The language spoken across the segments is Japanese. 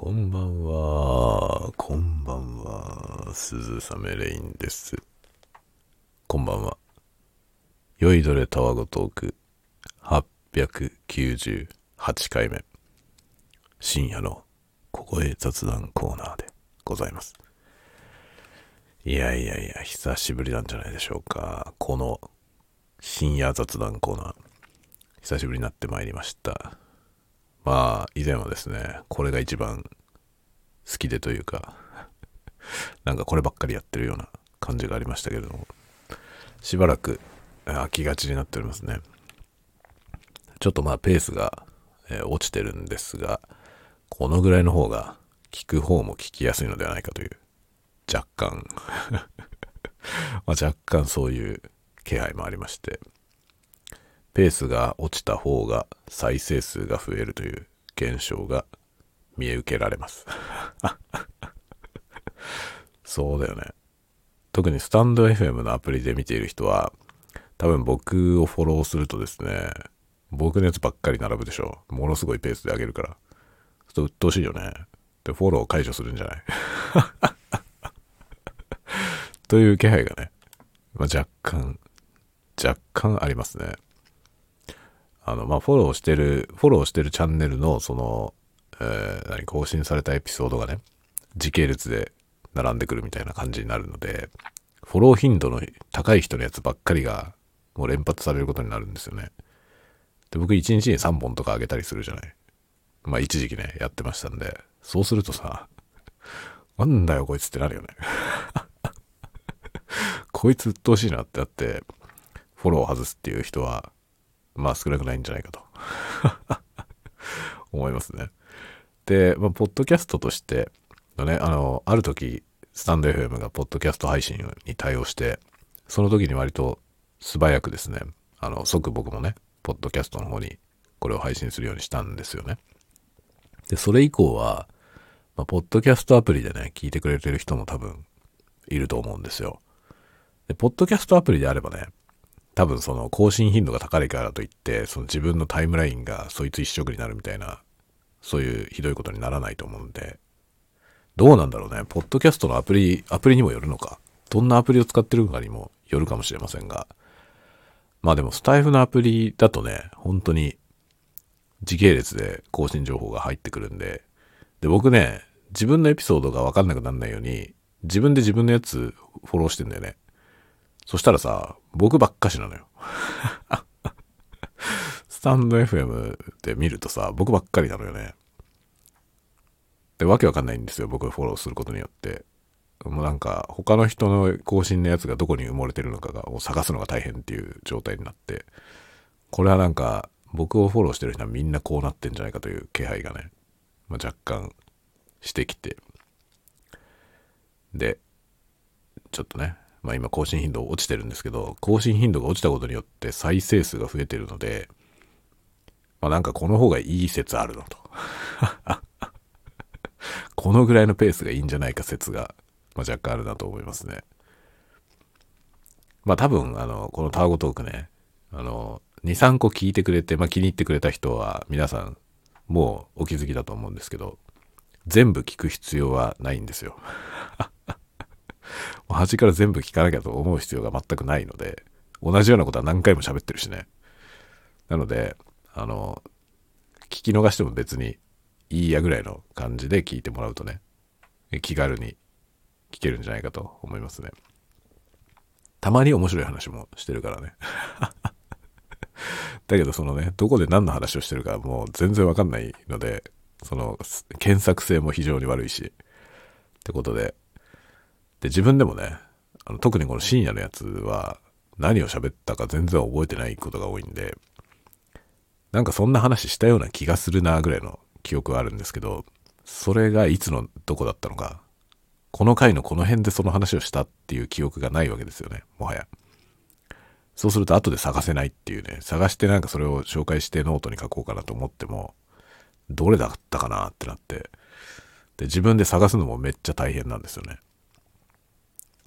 こんばんは。こんばんは。鈴雨レインです。こんばんは。酔いどれタワゴトーク898回目。深夜の小声雑談コーナーでございます。いやいやいや、久しぶりなんじゃないでしょうか。この深夜雑談コーナー。久しぶりになってまいりました。まあ、以前はですね、これが一番好きでというか、なんかこればっかりやってるような感じがありましたけれども、しばらく飽きがちになっておりますね。ちょっとまあペースが、えー落ちてるんですが、このぐらいの方が聞く方も聞きやすいのではないかという、若干、ま若干そういう気配もありまして、ペースが落ちた方が再生数が増えるという現象が見受けられます。そうだよね。特にスタンド FM のアプリで見ている人は、多分僕をフォローするとですね、僕のやつばっかり並ぶでしょ。ものすごいペースで上げるから。ちょっと鬱陶しいよね。で、フォロー解除するんじゃない？という気配がね、まあ、若干、若干ありますね。あの、まあ、フォローしてる、フォローしてるチャンネルの、その、えー何、更新されたエピソードがね、時系列で並んでくるみたいな感じになるので、フォロー頻度の高い人のやつばっかりが、もう連発されることになるんですよね。で、僕1日に3本とか上げたりするじゃない。まあ、一時期ね、やってましたんで、そうするとさ、なんだよこいつってなるよね。こいつ鬱陶しいなってなって、フォロー外すっていう人は、まあ少なくないんじゃないかと 思いますね。で、まあ、ポッドキャストとしてのね、あの、ある時、スタンド FM がポッドキャスト配信に対応して、その時に割と素早くですね、あの、即僕もね、ポッドキャストの方にこれを配信するようにしたんですよね。で、それ以降は、まあ、ポッドキャストアプリでね、聞いてくれてる人も多分いると思うんですよ。で、ポッドキャストアプリであればね、多分その更新頻度が高いからといって、その自分のタイムラインがそいつ一色になるみたいな、そういうひどいことにならないと思うんで、どうなんだろうね。ポッドキャストのアプリ、アプリにもよるのか。どんなアプリを使ってるのかにもよるかもしれませんが。まあでもスタイフのアプリだとね、本当に時系列で更新情報が入ってくるんで、で、僕ね、自分のエピソードがわかんなくならないように、自分で自分のやつフォローしてんだよね。そしたらさ、僕ばっかしなのよ。スタンド FM で見るとさ、僕ばっかりなのよね。で、わけわかんないんですよ。僕がフォローすることによって。もうなんか、他の人の更新のやつがどこに埋もれてるのかが、もう探すのが大変っていう状態になって、これはなんか、僕をフォローしてる人はみんなこうなってんじゃないかという気配がね、まあ、若干してきて。で、ちょっとね、まあ今更新頻度落ちてるんですけど、更新頻度が落ちたことによって再生数が増えてるので、まあなんかこの方がいい説あるのと。このぐらいのペースがいいんじゃないか説が、まあ、若干あるなと思いますね。まあ多分、あの、このタワゴトークね、あの、2、3個聞いてくれて、まあ気に入ってくれた人は皆さんもうお気づきだと思うんですけど、全部聞く必要はないんですよ。端から全部聞かなきゃと思う必要が全くないので、同じようなことは何回も喋ってるしね。なので、あの、聞き逃しても別にいいやぐらいの感じで聞いてもらうとね、気軽に聞けるんじゃないかと思いますね。たまに面白い話もしてるからね。だけどそのね、どこで何の話をしてるかもう全然わかんないので、その検索性も非常に悪いし、ってことで、で、自分でもね、あの特にこの深夜のやつは何を喋ったか全然覚えてないことが多いんで、なんかそんな話したような気がするなぐらいの記憶はあるんですけど、それがいつのどこだったのか、この回のこの辺でその話をしたっていう記憶がないわけですよね、もはや。そうすると後で探せないっていうね、探してなんかそれを紹介してノートに書こうかなと思っても、どれだったかなってなって、で、自分で探すのもめっちゃ大変なんですよね。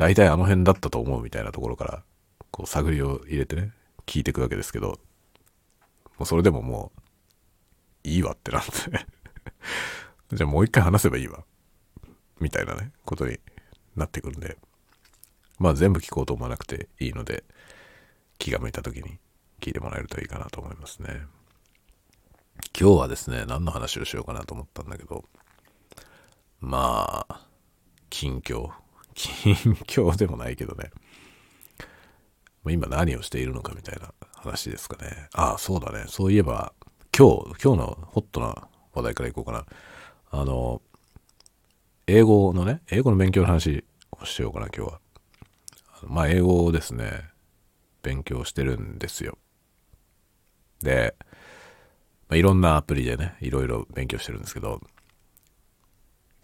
大体あの辺だったと思うみたいなところから、こう探りを入れてね、聞いていくわけですけど、もうそれでももう、いいわってなって じゃあもう一回話せばいいわ。みたいなね、ことになってくるんで。まあ全部聞こうと思わなくていいので、気が向いた時に聞いてもらえるといいかなと思いますね。今日はですね、何の話をしようかなと思ったんだけど、まあ、近況。近況でもないけどね。今何をしているのかみたいな話ですかね。ああ、そうだね。そういえば、今日、今日のホットな話題からいこうかな。あの、英語のね、英語の勉強の話をしようかな、今日は。まあ、英語をですね、勉強してるんですよ。で、まあ、いろんなアプリでね、いろいろ勉強してるんですけど、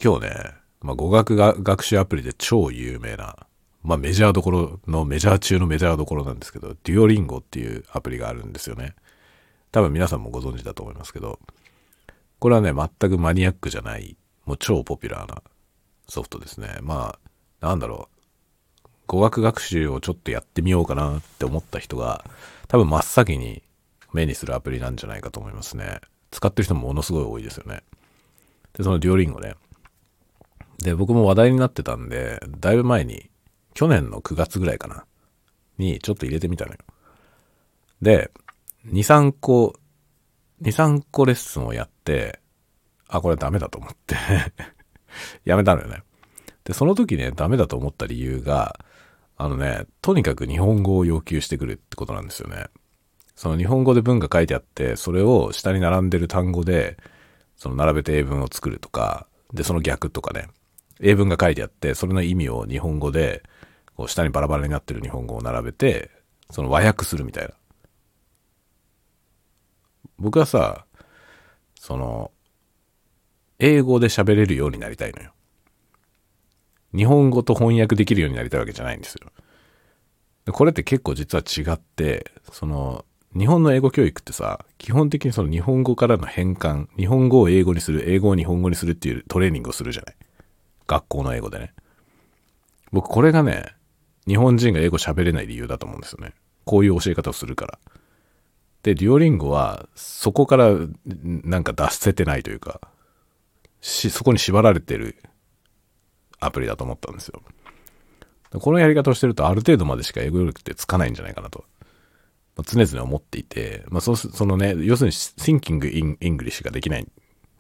今日ね、まあ、語学が学習アプリで超有名な、まあ、メジャーどころのメジャー中のメジャーどころなんですけど、デュオリンゴっていうアプリがあるんですよね。多分皆さんもご存知だと思いますけど、これはね、全くマニアックじゃない、もう超ポピュラーなソフトですね。まあ、なんだろう。語学学習をちょっとやってみようかなって思った人が、多分真っ先に目にするアプリなんじゃないかと思いますね。使ってる人もものすごい多いですよね。で、そのデュオリンゴね。で、僕も話題になってたんで、だいぶ前に、去年の9月ぐらいかな、にちょっと入れてみたのよ。で、2、3個、2、3個レッスンをやって、あ、これダメだと思って やめたのよね。で、その時ね、ダメだと思った理由が、あのね、とにかく日本語を要求してくるってことなんですよね。その日本語で文が書いてあって、それを下に並んでる単語で、その並べて英文を作るとか、で、その逆とかね。英文が書いてあって、それの意味を日本語で、こう下にバラバラになってる日本語を並べて、その和訳するみたいな。僕はさ、その、英語で喋れるようになりたいのよ。日本語と翻訳できるようになりたいわけじゃないんですよ。これって結構実は違って、その、日本の英語教育ってさ、基本的にその日本語からの変換、日本語を英語にする、英語を日本語にするっていうトレーニングをするじゃない。学校の英語でね。僕これがね、日本人が英語喋れない理由だと思うんですよね。こういう教え方をするから。で、デュオリンゴはそこからなんか脱せてないというか、し、そこに縛られてるアプリだと思ったんですよ。このやり方をしてるとある程度までしか英語力ってつかないんじゃないかなと、ま、常々思っていて、まあそ、そのね、要するに thinking in English ができない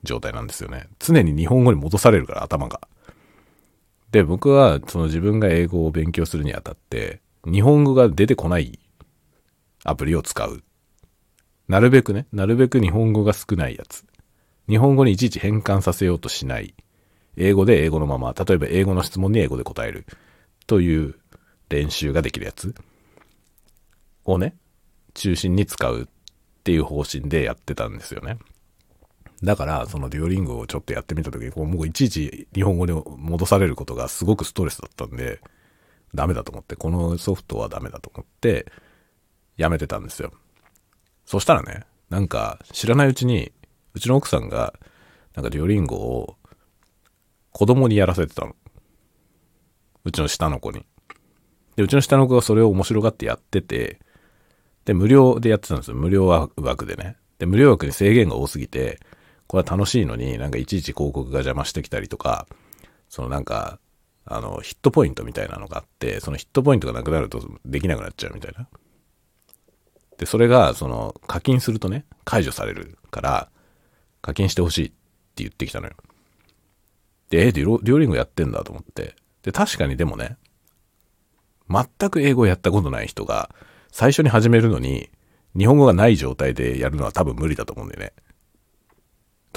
状態なんですよね。常に日本語に戻されるから頭が。で、僕はその自分が英語を勉強するにあたって、日本語が出てこないアプリを使う。なるべくね、なるべく日本語が少ないやつ。日本語にいちいち変換させようとしない。英語で英語のまま、例えば英語の質問に英語で答える。という練習ができるやつをね、中心に使うっていう方針でやってたんですよね。だから、そのデュオリンゴをちょっとやってみたときに、こうもういちいち日本語に戻されることがすごくストレスだったんで、ダメだと思って、このソフトはダメだと思って、やめてたんですよ。そしたらね、なんか知らないうちに、うちの奥さんが、なんかデュオリンゴを子供にやらせてたの。うちの下の子に。で、うちの下の子がそれを面白がってやってて、で、無料でやってたんですよ。無料枠でね。で、無料枠に制限が多すぎて、これは楽しいのになんかいちいち広告が邪魔してきたりとか、そのなんか、あの、ヒットポイントみたいなのがあって、そのヒットポイントがなくなるとできなくなっちゃうみたいな。で、それが、その、課金するとね、解除されるから、課金してほしいって言ってきたのよ。で、え、デュオリンゴやってんだと思って。で、確かにでもね、全く英語やったことない人が、最初に始めるのに、日本語がない状態でやるのは多分無理だと思うんだよね。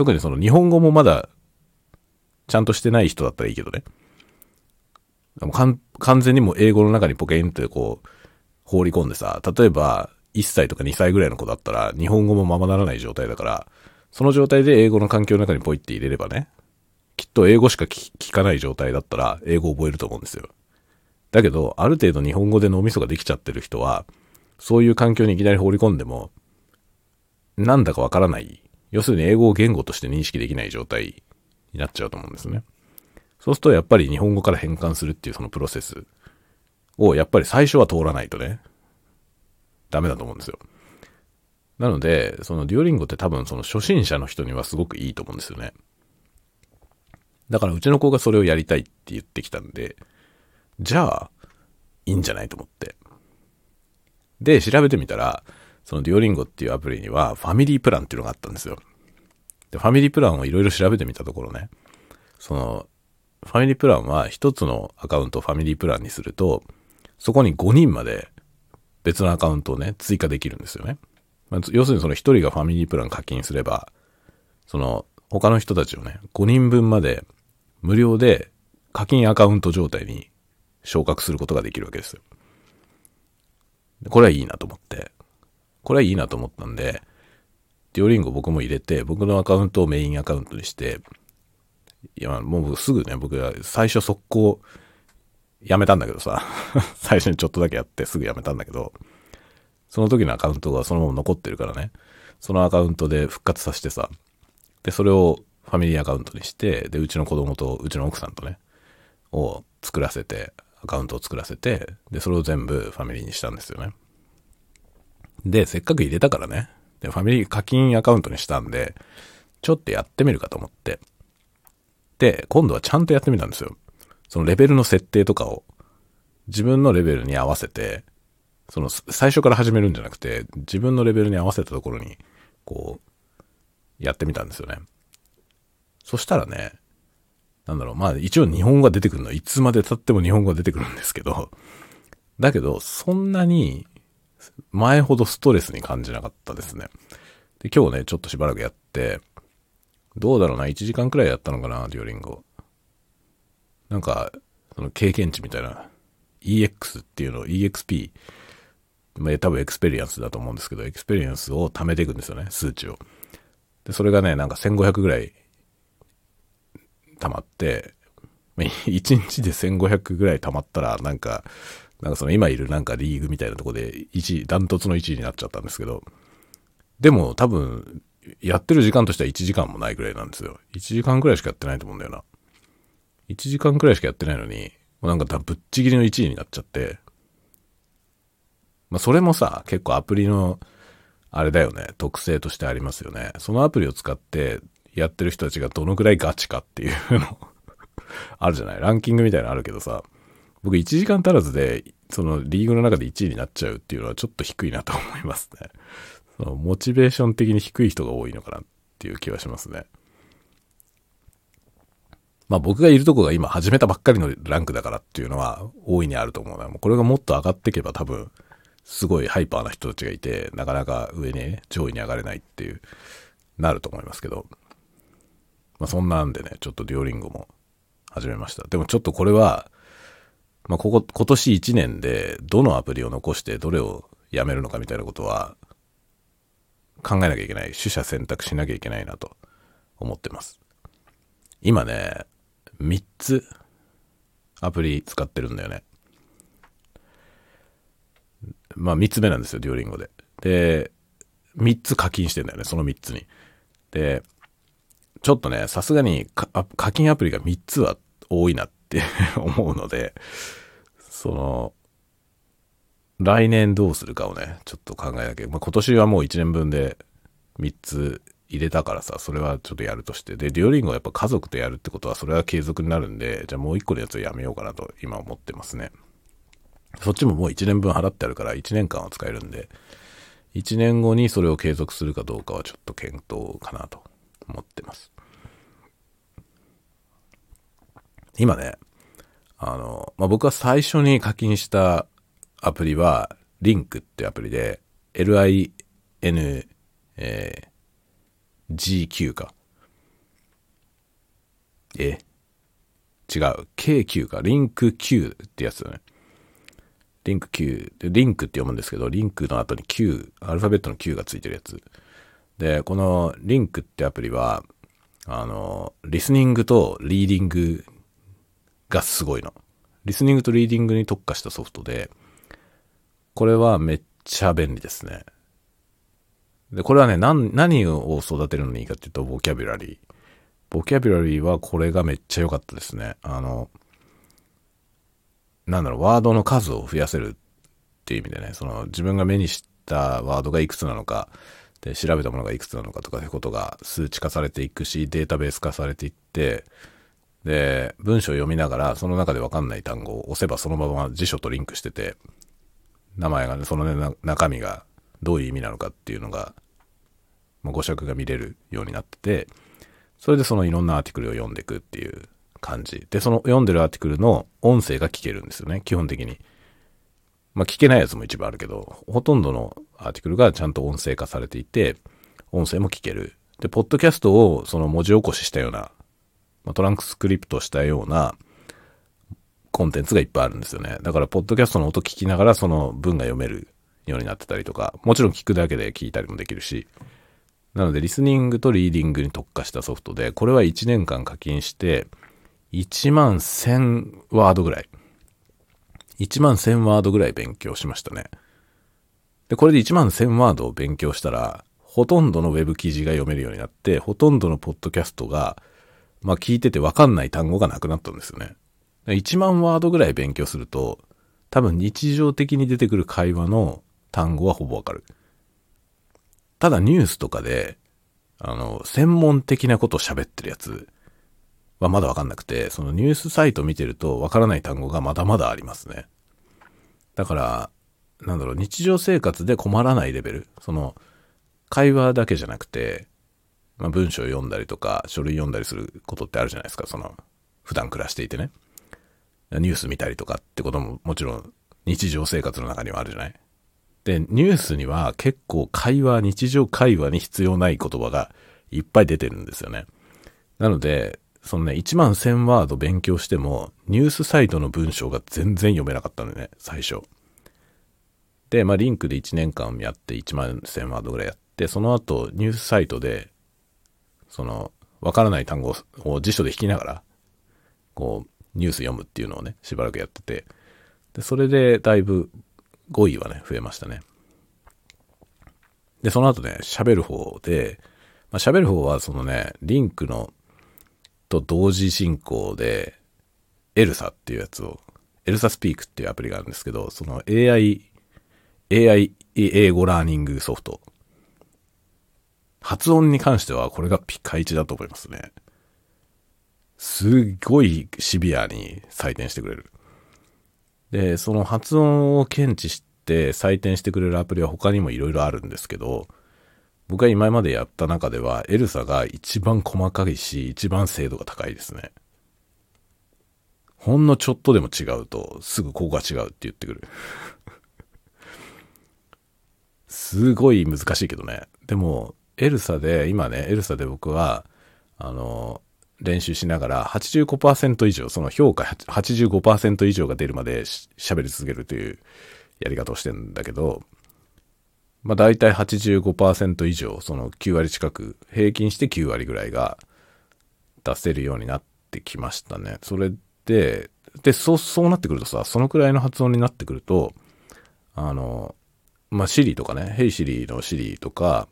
特にその日本語もまだちゃんとしてない人だったらいいけどね。完全にもう英語の中にポケンってこう放り込んでさ、例えば1歳とか2歳ぐらいの子だったら日本語もままならない状態だから、その状態で英語の環境の中にポイって入れればね、きっと英語しか聞かない状態だったら英語を覚えると思うんですよ。だけど、ある程度日本語で脳みそができちゃってる人は、そういう環境にいきなり放り込んでも、なんだかわからない要するに英語を言語として認識できない状態になっちゃうと思うんですね。そうするとやっぱり日本語から変換するっていうそのプロセスをやっぱり最初は通らないとね、ダメだと思うんですよ。なので、そのデュオリンゴって多分その初心者の人にはすごくいいと思うんですよね。だからうちの子がそれをやりたいって言ってきたんで、じゃあ、いいんじゃないと思って。で、調べてみたら、そのデュオリンゴっていうアプリにはファミリープランっていうのがあったんですよ。で、ファミリープランをいろいろ調べてみたところね、その、ファミリープランは一つのアカウントをファミリープランにすると、そこに5人まで別のアカウントをね、追加できるんですよね。まあ、要するにその1人がファミリープラン課金すれば、その他の人たちをね、5人分まで無料で課金アカウント状態に昇格することができるわけですよ。これはいいなと思って。これはいいなと思ったんで、デュオリンゴ僕も入れて、僕のアカウントをメインアカウントにして、いや、もうすぐね、僕は最初速攻やめたんだけどさ、最初にちょっとだけやってすぐやめたんだけど、その時のアカウントがそのまま残ってるからね、そのアカウントで復活させてさ、で、それをファミリーアカウントにして、で、うちの子供とうちの奥さんとね、を作らせて、アカウントを作らせて、で、それを全部ファミリーにしたんですよね。で、せっかく入れたからね、で、ファミリー課金アカウントにしたんで、ちょっとやってみるかと思って。で、今度はちゃんとやってみたんですよ。そのレベルの設定とかを自分のレベルに合わせて、その最初から始めるんじゃなくて、自分のレベルに合わせたところに、こう、やってみたんですよね。そしたらね、なんだろう、まあ一応日本語が出てくるのはいつまで経っても日本語が出てくるんですけど、だけど、そんなに前ほどストレスに感じなかったですね。で、今日ね、ちょっとしばらくやって、どうだろうな、1時間くらいやったのかな、 Duolingo。なんか、その経験値みたいな、EX っていうのを EXP、まあ、多分 experience だと思うんですけど、 experience を貯めていくんですよね、数値を。で、それがね、なんか1500ぐらい溜まって、1日で1500ぐらい溜まったら、なんか、なんかその今いるなんかリーグみたいなとこで1位、ダントツの1位になっちゃったんですけど、でも多分、やってる時間としては1時間もないぐらいなんですよ。1時間くらいしかやってないと思うんだよな。1時間くらいしかやってないのに、もうなんかぶっちぎりの1位になっちゃって、まあそれもさ、結構アプリの、あれだよね、特性としてありますよね。そのアプリを使ってやってる人たちがどのくらいガチかっていうのあるじゃない？ランキングみたいなのあるけどさ、僕1時間足らずで、そのリーグの中で1位になっちゃうっていうのはちょっと低いなと思いますね。そのモチベーション的に低い人が多いのかなっていう気はしますね。まあ僕がいるとこが今始めたばっかりのランクだからっていうのは大いにあると思うな。もうこれがもっと上がっていけば多分、すごいハイパーな人たちがいて、なかなか上に、ね、上位に上がれないっていう、なると思いますけど。まあそんなんでね、ちょっとデュオリンゴも始めました。でもちょっとこれは、まあ、ここ、今年1年で、どのアプリを残してどれをやめるのかみたいなことは、考えなきゃいけない。取捨選択しなきゃいけないなと思ってます。今ね、3つアプリ使ってるんだよね。まあ3つ目なんですよ、デュオリンゴで。で、3つ課金してんだよね、その3つに。で、ちょっとね、さすがに課金アプリが3つは多いなって 思うので、その、来年どうするかをね、ちょっと考えなきゃ。まあ、今年はもう1年分で3つ入れたからさ、それはちょっとやるとして。で、デュオリンゴはやっぱ家族とやるってことは、それは継続になるんで、じゃあもう1個のやつをやめようかなと今思ってますね。そっちももう1年分払ってあるから1年間は使えるんで、1年後にそれを継続するかどうかはちょっと検討かなと思ってます。今ね、あの、まあ、僕は最初に課金したアプリは、リンクってアプリで、LIN、えー、GQ か。え違う。KQ か。 LingQ ってやつだね。 LingQ。で、リンクって読むんですけど、リンクの後に Q、アルファベットの Q がついてるやつ。で、この LingQ ってアプリは、あの、リスニングとリーディングがすごいの。リスニングとリーディングに特化したソフトで、これはめっちゃ便利ですね。で、これはね、何、を育てるのにいいかっていうと、ボキャブラリー。ボキャブラリーはこれがめっちゃ良かったですね。あの、なんだろう、ワードの数を増やせるっていう意味でね、その自分が目にしたワードがいくつなのか、で、調べたものがいくつなのかとかいうことが数値化されていくし、データベース化されていって、で、文章を読みながら、その中でわかんない単語を押せばそのまま辞書とリンクしてて、名前がね、そのね、中身がどういう意味なのかっていうのが、まあ、語釈が見れるようになってて、それでそのいろんなアーティクルを読んでいくっていう感じ。で、その読んでるアーティクルの音声が聞けるんですよね、基本的に。まあ、聞けないやつも一部あるけど、ほとんどのアーティクルがちゃんと音声化されていて、音声も聞ける。で、ポッドキャストをその文字起こししたような、まあ、トランクスクリプトしたようなコンテンツがいっぱいあるんですよね。だから、ポッドキャストの音聞きながらその文が読めるようになってたりとか、もちろん聞くだけで聞いたりもできるし、なので、リスニングとリーディングに特化したソフトで、これは1年間課金して、1万1000ワードぐらい。1万1000ワードぐらい勉強しましたね。で、これで1万1000ワードを勉強したら、ほとんどのウェブ記事が読めるようになって、ほとんどのポッドキャストが、まあ聞いててわかんない単語がなくなったんですよね。1万ワードぐらい勉強すると、多分日常的に出てくる会話の単語はほぼわかる。ただニュースとかで、あの、専門的なことを喋ってるやつはまだわかんなくて、そのニュースサイト見てるとわからない単語がまだまだありますね。だから、なんだろう、日常生活で困らないレベル。その、会話だけじゃなくて、まあ、文章を読んだりとか、書類読んだりすることってあるじゃないですか。その、普段暮らしていてね。ニュース見たりとかってことももちろん日常生活の中にはあるじゃない。で、ニュースには結構会話、日常会話に必要ない言葉がいっぱい出てるんですよね。なので、そのね、1万1000ワード勉強しても、ニュースサイトの文章が全然読めなかったのね、最初。で、まあ、リンクで1年間やって1万1000ワードぐらいやって、その後、ニュースサイトで、その、わからない単語を辞書で引きながら、こう、ニュース読むっていうのをね、しばらくやってて、で、それでだいぶ語彙はね、増えましたね。で、その後ね、喋る方で、まあ、喋る方はそのね、 LingQ の、と同時進行で、 ELSA っていうやつを、 ELSA Speak っていうアプリがあるんですけど、その AI、AI 英語ラーニングソフト。発音に関してはこれがピカイチだと思いますね。すっごいシビアに採点してくれる。で、その発音を検知して採点してくれるアプリは他にもいろいろあるんですけど、僕が今までやった中では、エルサが一番細かいし、一番精度が高いですね。ほんのちょっとでも違うと、すぐここが違うって言ってくる。すごい難しいけどね。でも、エルサで、今ね、エルサで僕は、あの、練習しながら85%以上、その評価85%以上が出るまで喋り続けるというやり方をしてんだけど、まあ大体85%以上、その9割近く、平均して9割ぐらいが出せるようになってきましたね。それで、で、そう、そうなってくるとさ、そのくらいの発音になってくると、あの、まあ、シリとかね、ヘイシリのシリとか、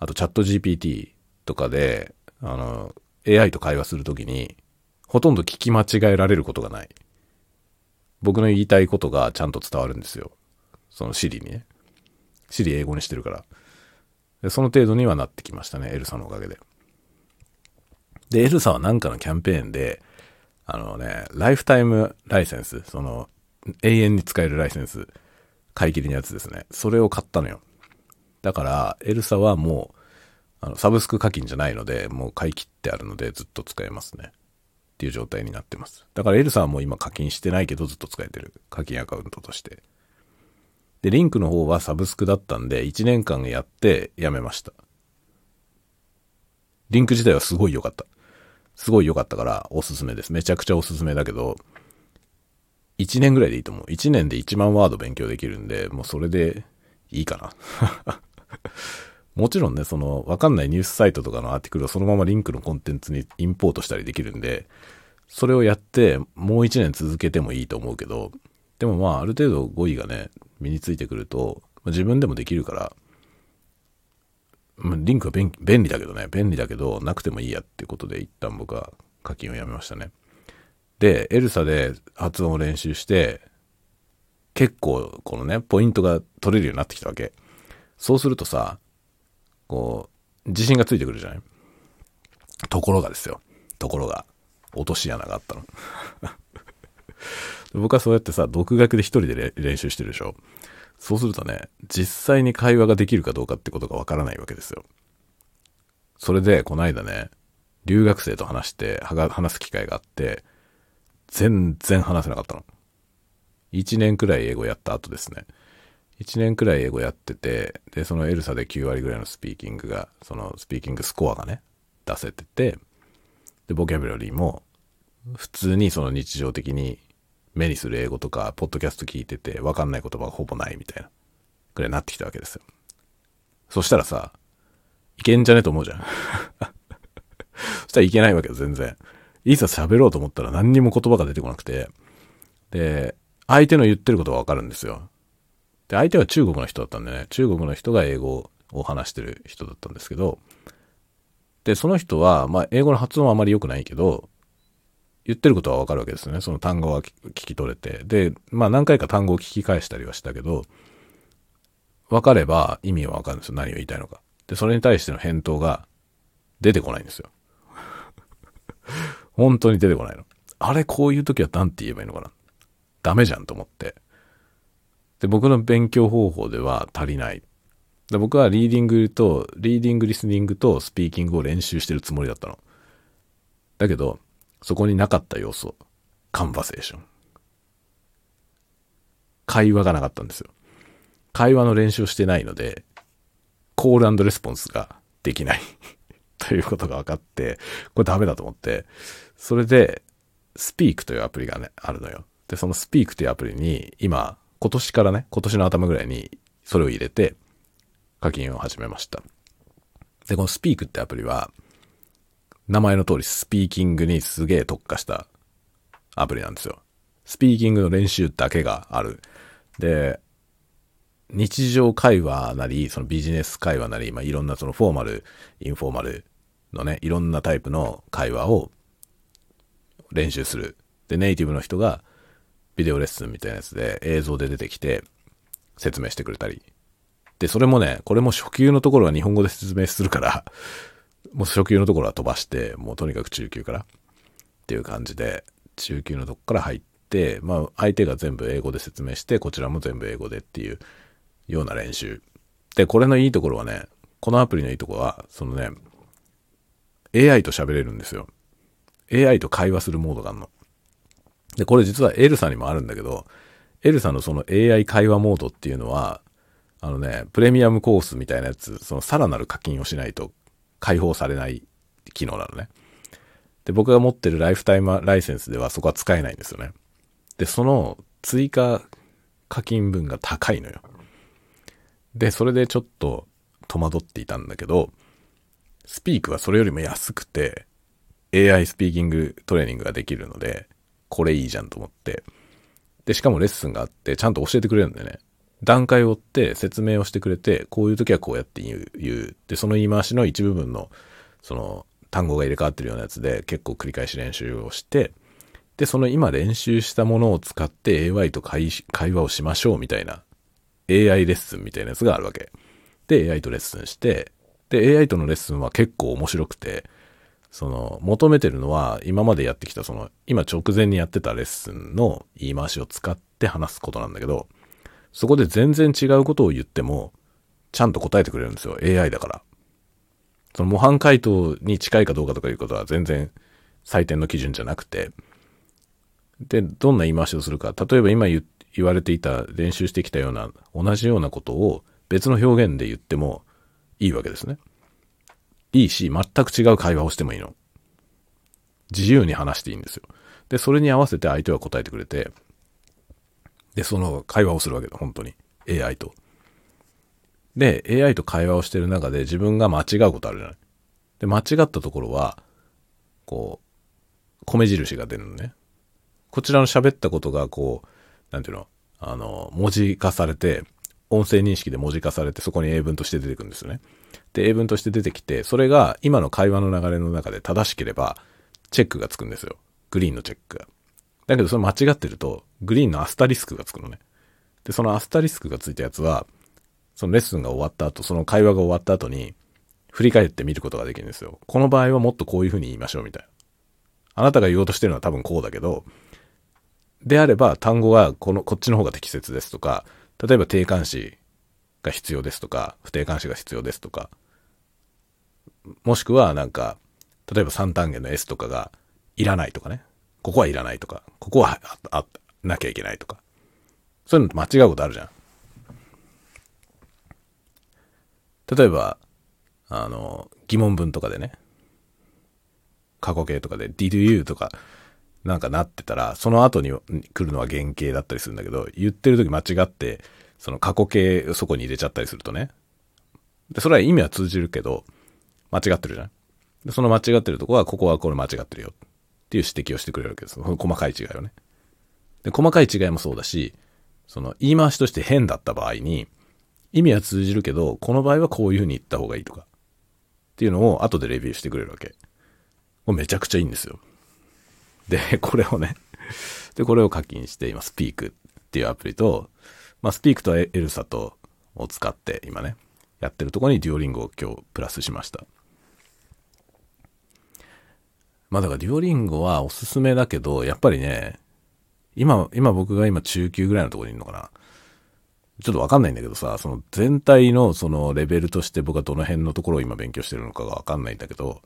あとチャット GPT とかで、あの、AI と会話するときに、ほとんど聞き間違えられることがない。僕の言いたいことがちゃんと伝わるんですよ。その Siri にね。Siri 英語にしてるから。その程度にはなってきましたね、エルサのおかげで。で、エルサはなんかのキャンペーンで、あのね、ライフタイムライセンス、その、永遠に使えるライセンス、買い切りのやつですね。それを買ったのよ。だから、エルサはもう、あの、サブスク課金じゃないので、もう買い切ってあるのでずっと使えますね。っていう状態になってます。だから L さんはもう今課金してないけどずっと使えてる。課金アカウントとして。で、リンクの方はサブスクだったんで、1年間やってやめました。リンク自体はすごい良かった。すごい良かったからおすすめです。めちゃくちゃおすすめだけど、1年ぐらいでいいと思う。1年で1万ワード勉強できるんで、もうそれでいいかな。もちろんね、その、わかんないニュースサイトとかのアーティクルをそのままリンクのコンテンツにインポートしたりできるんで、それをやって、もう一年続けてもいいと思うけど、でもまあ、ある程度語彙がね、身についてくると、自分でもできるから、ま、リンクは便利だけどね、便利だけど、なくてもいいやっていうことで一旦僕は課金をやめましたね。で、エルサで発音を練習して、結構このね、ポイントが取れるようになってきたわけ。そうするとさ、こう、自信がついてくるじゃない？ところがですよ。ところが。落とし穴があったの。僕はそうやってさ、独学で一人で練習してるでしょ？そうするとね、実際に会話ができるかどうかってことがわからないわけですよ。それで、この間ね、留学生と話して、話す機会があって、全然話せなかったの。1年くらい英語やった後ですね。1年くらい英語やってて、で、そのエルサで9割ぐらいのスピーキングが、そのスピーキングスコアがね、出せてて、で、ボキャブラリーも、普通にその日常的に目にする英語とか、ポッドキャスト聞いてて、わかんない言葉がほぼないみたいな、くらいになってきたわけですよ。そしたらさ、いけんじゃねと思うじゃん。そしたらいけないわけよ、全然。いざ喋ろうと思ったら何にも言葉が出てこなくて、で、相手の言ってることはわかるんですよ。で、相手は中国の人だったんでね、中国の人が英語を話してる人だったんですけど、で、その人は、まあ、英語の発音はあまり良くないけど、言ってることはわかるわけですよね。その単語は聞き取れて。で、まあ何回か単語を聞き返したりはしたけど、分かれば意味はわかるんですよ。何を言いたいのか。で、それに対しての返答が出てこないんですよ。本当に出てこないの。あれ、こういう時は何て言えばいいのかな。ダメじゃんと思って。で、僕の勉強方法では足りない。で僕はリーディングと、リーディング、リスニングとスピーキングを練習してるつもりだったの。だけど、そこになかった要素。カンバセーション。会話がなかったんですよ。会話の練習をしてないので、コールレスポンスができない ということが分かって、これダメだと思って、それで、スピークというアプリがね、あるのよ。で、そのスピークというアプリに、今、今年からね、今年の頭ぐらいにそれを入れて課金を始めました。で、このスピークってアプリは、名前の通りスピーキングにすげえ特化したアプリなんですよ。スピーキングの練習だけがある。で、日常会話なり、そのビジネス会話なり、まあ、いろんなそのフォーマル、インフォーマルのね、いろんなタイプの会話を練習する。で、ネイティブの人がビデオレッスンみたいなやつで映像で出てきて説明してくれたり。で、それもね、これも初級のところは日本語で説明するから、もう初級のところは飛ばして、もうとにかく中級からっていう感じで、中級のとこから入って、まあ相手が全部英語で説明して、こちらも全部英語でっていうような練習。で、これのいいところはね、このアプリのいいところは、そのね、AI と喋れるんですよ。AI と会話するモードがあるの。で、これ実はエルサにもあるんだけど、エルサのその AI 会話モードっていうのは、あのね、プレミアムコースみたいなやつ、そのさらなる課金をしないと解放されない機能なのね。で、僕が持ってるライフタイムライセンスではそこは使えないんですよね。で、その追加課金分が高いのよ。で、それでちょっと戸惑っていたんだけど、スピークはそれよりも安くて、AI スピーキングトレーニングができるので、これいいじゃんと思って。で、しかもレッスンがあって、ちゃんと教えてくれるんだよね。段階を追って説明をしてくれて、こういう時はこうやって言う。言うで、その言い回しの一部分の、その、単語が入れ替わってるようなやつで結構繰り返し練習をして、で、その今練習したものを使って AI と会話をしましょうみたいな AI レッスンみたいなやつがあるわけ。で、AI とレッスンして、で、AI とのレッスンは結構面白くて、その、求めてるのは、今までやってきた、その、今直前にやってたレッスンの言い回しを使って話すことなんだけど、そこで全然違うことを言っても、ちゃんと答えてくれるんですよ。AI だから。その模範解答に近いかどうかとかいうことは全然採点の基準じゃなくて、で、どんな言い回しをするか。例えば今言われていた、練習してきたような、同じようなことを別の表現で言ってもいいわけですね。いいし、全く違う会話をしてもいいの。自由に話していいんですよ。で、それに合わせて相手は答えてくれて、で、その会話をするわけだ、本当に。AI と。で、AI と会話をしてる中で自分が間違うことあるじゃない。で、間違ったところは、こう、米印が出るのね。こちらの喋ったことが、こう、なんていうの、あの、文字化されて、音声認識で文字化されて、そこに英文として出てくるんですよね。で、英文として出てきて、それが今の会話の流れの中で正しければ、チェックがつくんですよ。グリーンのチェックが。だけどそれ間違ってると、グリーンのアスタリスクがつくのね。で、そのアスタリスクがついたやつは、そのレッスンが終わった後、その会話が終わった後に、振り返って見ることができるんですよ。この場合はもっとこういう風に言いましょうみたいな。あなたが言おうとしてるのは多分こうだけど、であれば単語がこの、こっちの方が適切ですとか、例えば定冠詞が必要ですとか、不定冠詞が必要ですとか、もしくはなんか、例えば三単元の S とかがいらないとかね。ここはいらないとか、ここはああなきゃいけないとか。そういうの間違うことあるじゃん。例えば、あの、疑問文とかでね、過去形とかで did you とかなんかなってたら、その後に来るのは原型だったりするんだけど、言ってる時間違って、その過去形そこに入れちゃったりするとね。で、それは意味は通じるけど、間違ってるじゃん。で、その間違ってるとこは、ここはこれ間違ってるよ。っていう指摘をしてくれるわけです。細かい違いをね。で、細かい違いもそうだし、その言い回しとして変だった場合に、意味は通じるけど、この場合はこういう風に言った方がいいとか。っていうのを後でレビューしてくれるわけ。もうめちゃくちゃいいんですよ。で、これをね、で、これを課金して、今、スピークっていうアプリと、まあ、スピークとエルサとを使って今ね、やってるとこにデュオリンゴを今日プラスしました。まあだからデュオリンゴはおすすめだけど、やっぱりね、今、今僕が今中級ぐらいのところにいるのかな。ちょっとわかんないんだけどさ、その全体のそのレベルとして僕はどの辺のところを今勉強してるのかがわかんないんだけど、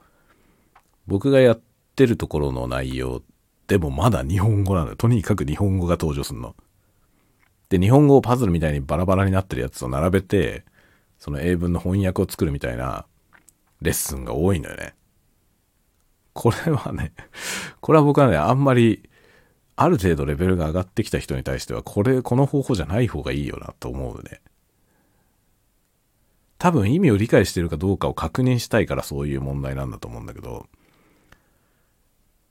僕がやってるところの内容でもまだ日本語なのよ。とにかく日本語が登場するの。で、日本語をパズルみたいにバラバラになってるやつを並べて、その英文の翻訳を作るみたいなレッスンが多いのよね。これはね、これは僕はね、あんまり、ある程度レベルが上がってきた人に対しては、これ、この方法じゃない方がいいよなと思うね。多分意味を理解してるかどうかを確認したいからそういう問題なんだと思うんだけど、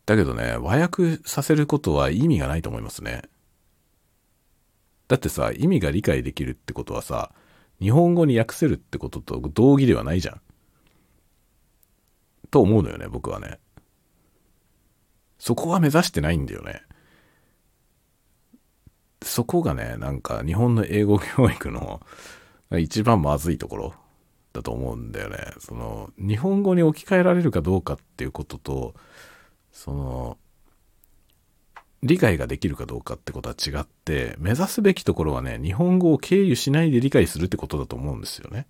だけどね、和訳させることは意味がないと思いますね。だってさ、意味が理解できるってことはさ、日本語に訳せるってことと同義ではないじゃん。と思うのよね、僕はね。そこは目指してないんだよね。そこがね、なんか日本の英語教育の 一番まずいところだと思うんだよね。その、日本語に置き換えられるかどうかっていうことと、その、理解ができるかどうかってことは違って、目指すべきところはね、日本語を経由しないで理解するってことだと思うんですよね。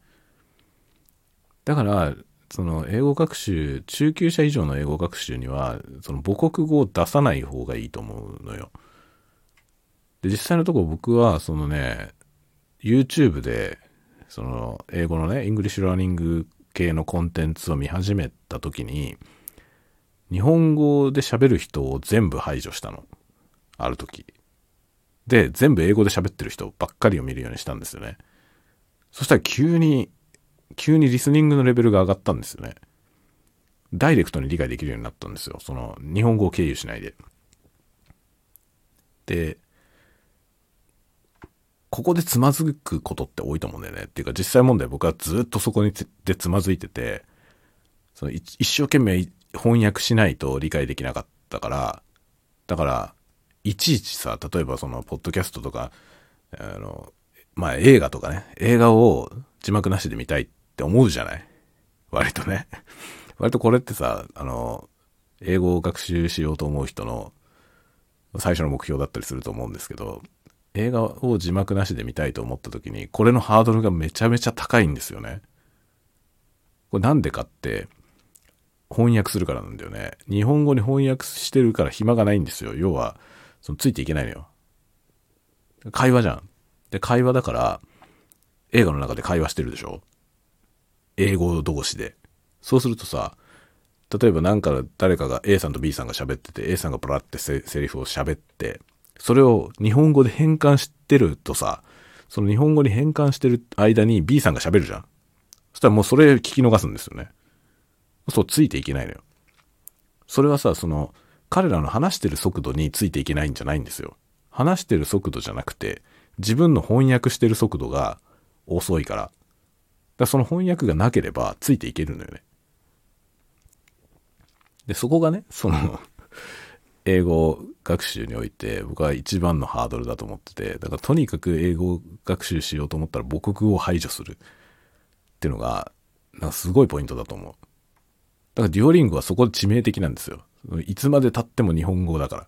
だから、その英語学習、中級者以上の英語学習には、その母国語を出さない方がいいと思うのよ。で、実際のとこ僕は、そのね、YouTube で、その英語のね、 English learning系のコンテンツを見始めた時に、日本語で喋る人を全部排除したの。ある時。で、全部英語で喋ってる人ばっかりを見るようにしたんですよね。そしたら急に急にリスニングのレベルが上がったんですよね。ダイレクトに理解できるようになったんですよ。その、日本語を経由しないで。で、ここでつまずくことって多いと思うんだよね。っていうか実際問題僕はずっとそこにでつまずいてて、その一生懸命翻訳しないと理解できなかったから、だから、いちいちさ、例えばその、ポッドキャストとか、あの、まあ映画とかね、映画を字幕なしで見たいって思うじゃない？割とね。割とこれってさ、あの、英語を学習しようと思う人の最初の目標だったりすると思うんですけど、映画を字幕なしで見たいと思った時に、これのハードルがめちゃめちゃ高いんですよね。これなんでかって、翻訳するからなんだよね。日本語に翻訳してるから暇がないんですよ。要は、そのついていけないのよ。会話じゃん。で、会話だから、映画の中で会話してるでしょ？英語同士で。そうするとさ、例えばなんか誰かが A さんと B さんが喋ってて、A さんがブラってセリフを喋って、それを日本語で変換してるとさ、その日本語に変換してる間に B さんが喋るじゃん。そしたらもうそれ聞き逃すんですよね。そう、ついていけないのよ。それはさ、その、彼らの話してる速度についていけないんじゃないんですよ。話してる速度じゃなくて、自分の翻訳してる速度が遅いから。だその翻訳がなければついていけるのよね。で、そこがね、その英語学習において僕は一番のハードルだと思ってて、だからとにかく英語学習しようと思ったら母国語を排除するっていうのが、なんかすごいポイントだと思う。だからデュオリングはそこで致命的なんですよ。いつまで経っても日本語だから。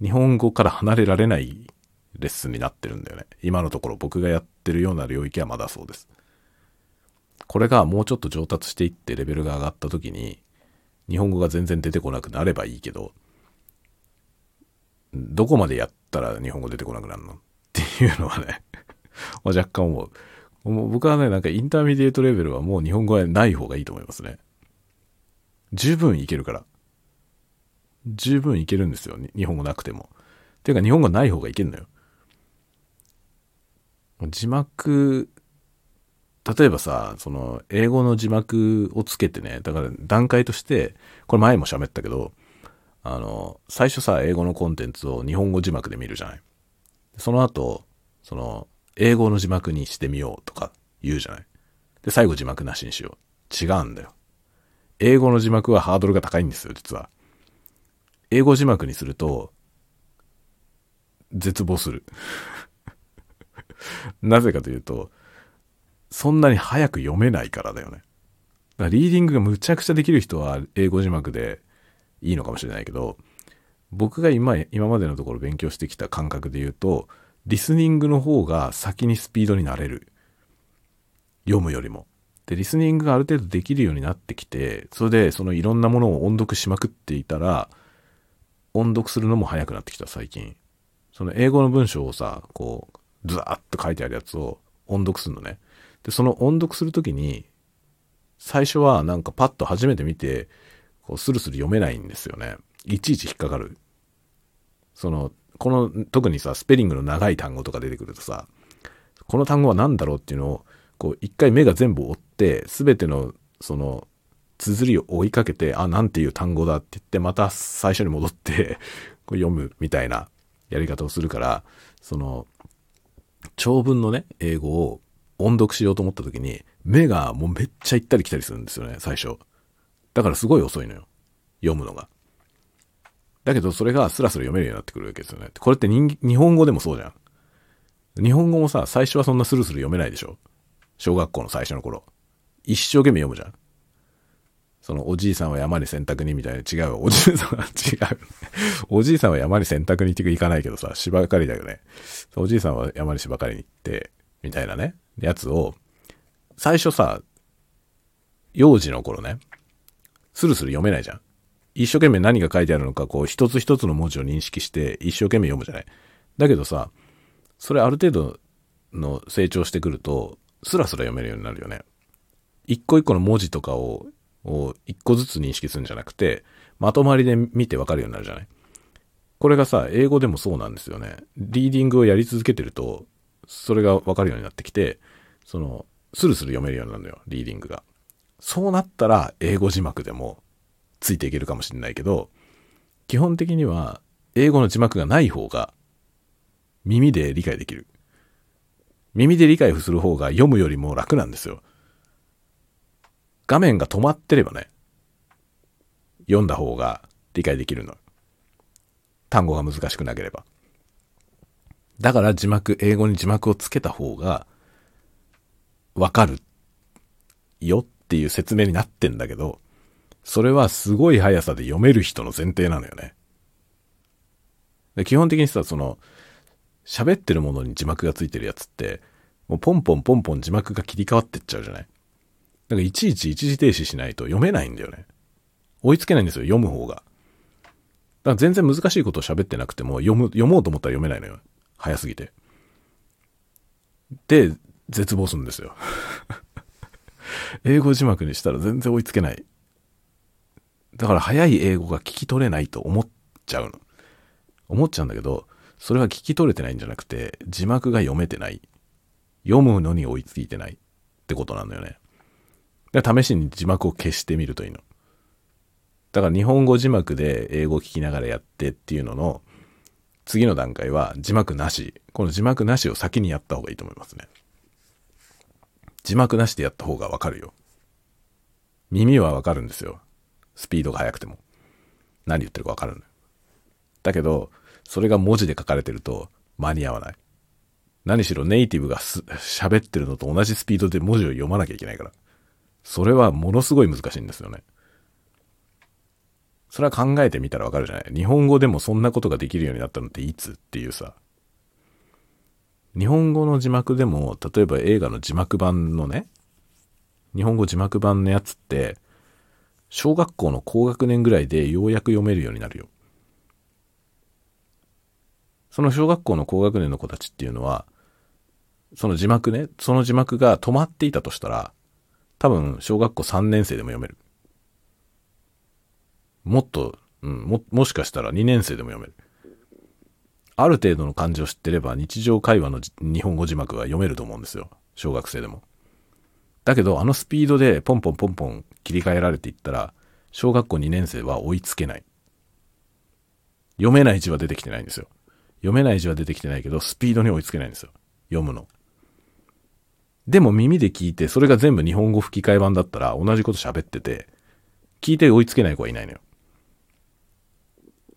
日本語から離れられないレッスンになってるんだよね。今のところ僕がやってるような領域はまだそうです。これがもうちょっと上達していってレベルが上がった時に、日本語が全然出てこなくなればいいけど、どこまでやったら日本語出てこなくなるの？っていうのはね 若干思う。もう僕はね、なんか intermediate level はもう日本語はない方がいいと思いますね。十分いけるから。十分いけるんですよ。日本語なくても。ていうか日本語ない方がいけるのよ。字幕、例えばさ、その、英語の字幕をつけてね、だから段階として、これ前も喋ったけど、あの、最初さ、英語のコンテンツを日本語字幕で見るじゃない。その後、その、英語の字幕にしてみようとか言うじゃない。で、最後字幕なしにしよう。違うんだよ。英語の字幕はハードルが高いんですよ、実は。英語字幕にすると、絶望する。なぜかというと、そんなに早く読めないからだよね。だからリーディングがむちゃくちゃできる人は英語字幕でいいのかもしれないけど、僕が今、今までのところ勉強してきた感覚で言うと、リスニングの方が先にスピードになれる。読むよりも。で、リスニングがある程度できるようになってきて、それでそのいろんなものを音読しまくっていたら、音読するのも早くなってきた最近。その英語の文章をさ、こう、ずーっと書いてあるやつを音読するのね。で、その音読するときに、最初はなんかパッと初めて見て、こうスルスル読めないんですよね。いちいち引っかかる。その、この、特にさ、スペリングの長い単語とか出てくるとさ、この単語は何だろうっていうのを、こう、一回目が全部追って、すべての、その、綴りを追いかけて、あ、なんていう単語だって言って、また最初に戻って こう読むみたいなやり方をするから、その、長文のね、英語を音読しようと思った時に、目がもうめっちゃ行ったり来たりするんですよね、最初。だからすごい遅いのよ。読むのが。だけどそれがスラスラ読めるようになってくるわけですよね。これって日本語でもそうじゃん。日本語もさ、最初はそんなスルスル読めないでしょ小学校の最初の頃。一生懸命読むじゃん。そのおじいさんは山に洗濯にみたいな違う。おじいさんは違う。おじいさんは山に洗濯に行かないけどさ、芝刈りだよね。おじいさんは山に芝刈りに行って、みたいなね、やつを、最初さ、幼児の頃ね、スルスル読めないじゃん。一生懸命何が書いてあるのか、こう、一つ一つの文字を認識して、一生懸命読むじゃない。だけどさ、それある程度の成長してくると、スラスラ読めるようになるよね。一個一個の文字とかをを一個ずつ認識するんじゃなくて、まとまりで見てわかるようになるじゃない？これがさ、英語でもそうなんですよね。リーディングをやり続けてると、それがわかるようになってきて、その、スルスル読めるようになるのよ、リーディングが。そうなったら、英語字幕でもついていけるかもしれないけど、基本的には、英語の字幕がない方が、耳で理解できる。耳で理解する方が読むよりも楽なんですよ。画面が止まってればね、読んだ方が理解できるの。単語が難しくなければ。だから字幕、英語に字幕をつけた方が、わかるよっていう説明になってんだけど、それはすごい速さで読める人の前提なのよね。基本的にさ、その、喋ってるものに字幕がついてるやつって、もうポンポンポンポン字幕が切り替わってっちゃうじゃないだかいちいち一時停止しないと読めないんだよね。追いつけないんですよ、読む方が。だから全然難しいことを喋ってなくても読む、読もうと思ったら読めないのよ。早すぎて。で、絶望するんですよ。英語字幕にしたら全然追いつけない。だから早い英語が聞き取れないと思っちゃうの。思っちゃうんだけど、それは聞き取れてないんじゃなくて、字幕が読めてない。読むのに追いついてないってことなんだよね。試しに字幕を消してみるといいの。だから日本語字幕で英語を聞きながらやってっていうのの次の段階は字幕なし。この字幕なしを先にやった方がいいと思いますね。字幕なしでやった方がわかるよ。耳はわかるんですよ。スピードが速くても。何言ってるかわかるの。だけど、それが文字で書かれてると間に合わない。何しろネイティブが喋ってるのと同じスピードで文字を読まなきゃいけないから。それはものすごい難しいんですよね。それは考えてみたらわかるじゃない日本語でもそんなことができるようになったのっていつっていうさ。日本語の字幕でも、例えば映画の字幕版のね、日本語字幕版のやつって、小学校の高学年ぐらいでようやく読めるようになるよ。その小学校の高学年の子たちっていうのは、その字幕ね、その字幕が止まっていたとしたら、多分小学校3年生でも読める。もっと、うん、も、もしかしたら2年生でも読める。ある程度の漢字を知ってれば日常会話の日本語字幕は読めると思うんですよ。小学生でも。だけど、あのスピードでポンポンポンポン切り替えられていったら、小学校2年生は追いつけない。読めない字は出てきてないんですよ。読めない字は出てきてないけど、スピードに追いつけないんですよ。読むの。でも耳で聞いて、それが全部日本語吹き替え版だったら同じこと喋ってて、聞いて追いつけない子はいないのよ。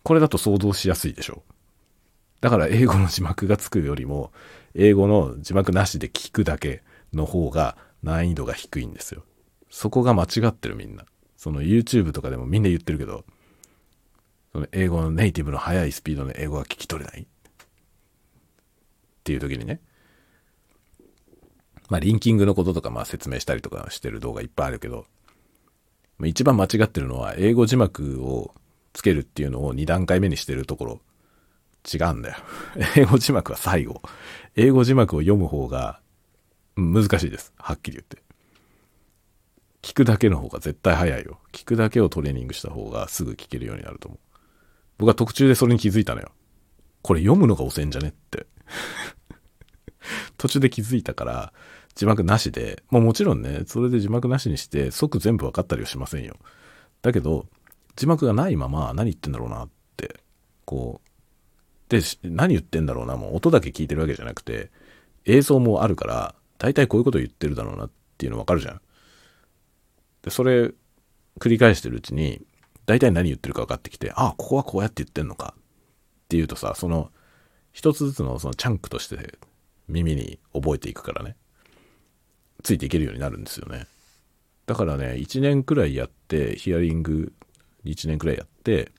これだと想像しやすいでしょ。だから英語の字幕がつくよりも、英語の字幕なしで聞くだけの方が難易度が低いんですよ。そこが間違ってるみんな。その YouTube とかでもみんな言ってるけど、その英語のネイティブの速いスピードの英語が聞き取れないっていう時にね、まあ、リンキングのこととかまあ説明したりとかしてる動画いっぱいあるけど、一番間違ってるのは、英語字幕をつけるっていうのを2段階目にしてるところ、違うんだよ。英語字幕は最後。英語字幕を読む方が難しいです。はっきり言って。聞くだけの方が絶対早いよ。聞くだけをトレーニングした方がすぐ聞けるようになると思う。僕は特注でそれに気づいたのよ。これ読むのが遅いんじゃねって。途中で気づいたから、字幕なしで、まあもちろんね、それで字幕なしにして即全部分かったりはしませんよ。だけど、字幕がないまま何言ってんだろうなって、こう、で、何言ってんだろうな、もう音だけ聞いてるわけじゃなくて、映像もあるから、大体こういうこと言ってるだろうなっていうの分かるじゃん。で、それ繰り返してるうちに、大体何言ってるか分かってきて、ああ、ここはこうやって言ってんのかっていうとさ、その、一つずつのそのチャンクとして耳に覚えていくからね。ついていけるようになるんですよね。だからね、1年くらいやって、ヒアリング1年くらいやって、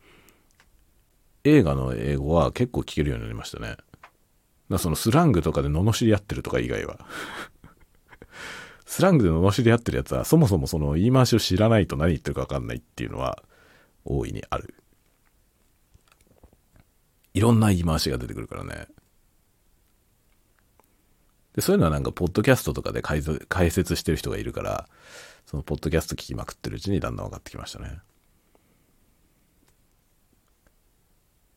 映画の英語は結構聞けるようになりましたね。だそのスラングとかで罵り合ってるとか以外は。スラングで罵り合ってるやつはそもそもその言い回しを知らないと何言ってるかわかんないっていうのは大いにある。いろんな言い回しが出てくるからね。で、そういうのはなんか、ポッドキャストとかで解説してる人がいるから、そのポッドキャスト聞きまくってるうちにだんだん分かってきましたね。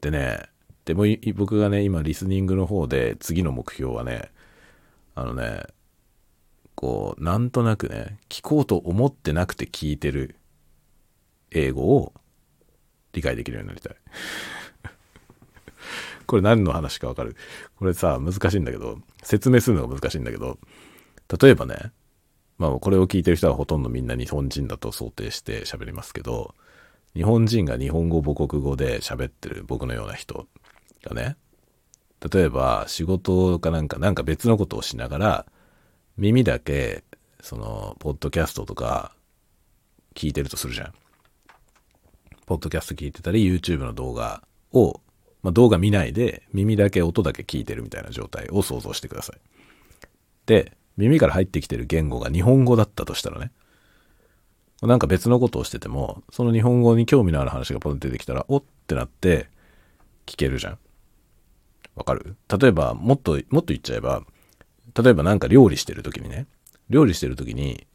でね、でも僕がね、今リスニングの方で次の目標はね、あのね、こう、なんとなくね、聞こうと思ってなくて聞いてる英語を理解できるようになりたい。これ何の話かわかる？これさ、難しいんだけど、説明するのが難しいんだけど、例えばね、まあこれを聞いてる人はほとんどみんな日本人だと想定して喋りますけど、日本人が日本語母国語で喋ってる僕のような人がね、例えば仕事かなんか、なんか別のことをしながら、耳だけ、その、ポッドキャストとか聞いてるとするじゃん。ポッドキャスト聞いてたり、YouTube の動画をまあ、動画見ないで耳だけ音だけ聞いてるみたいな状態を想像してください。で、耳から入ってきてる言語が日本語だったとしたらね、なんか別のことをしてても、その日本語に興味のある話がポンと出てきたら、おってなって聞けるじゃん。わかる？例えば、もっと、もっと言っちゃえば、例えばなんか料理してる時にね、料理してる時に、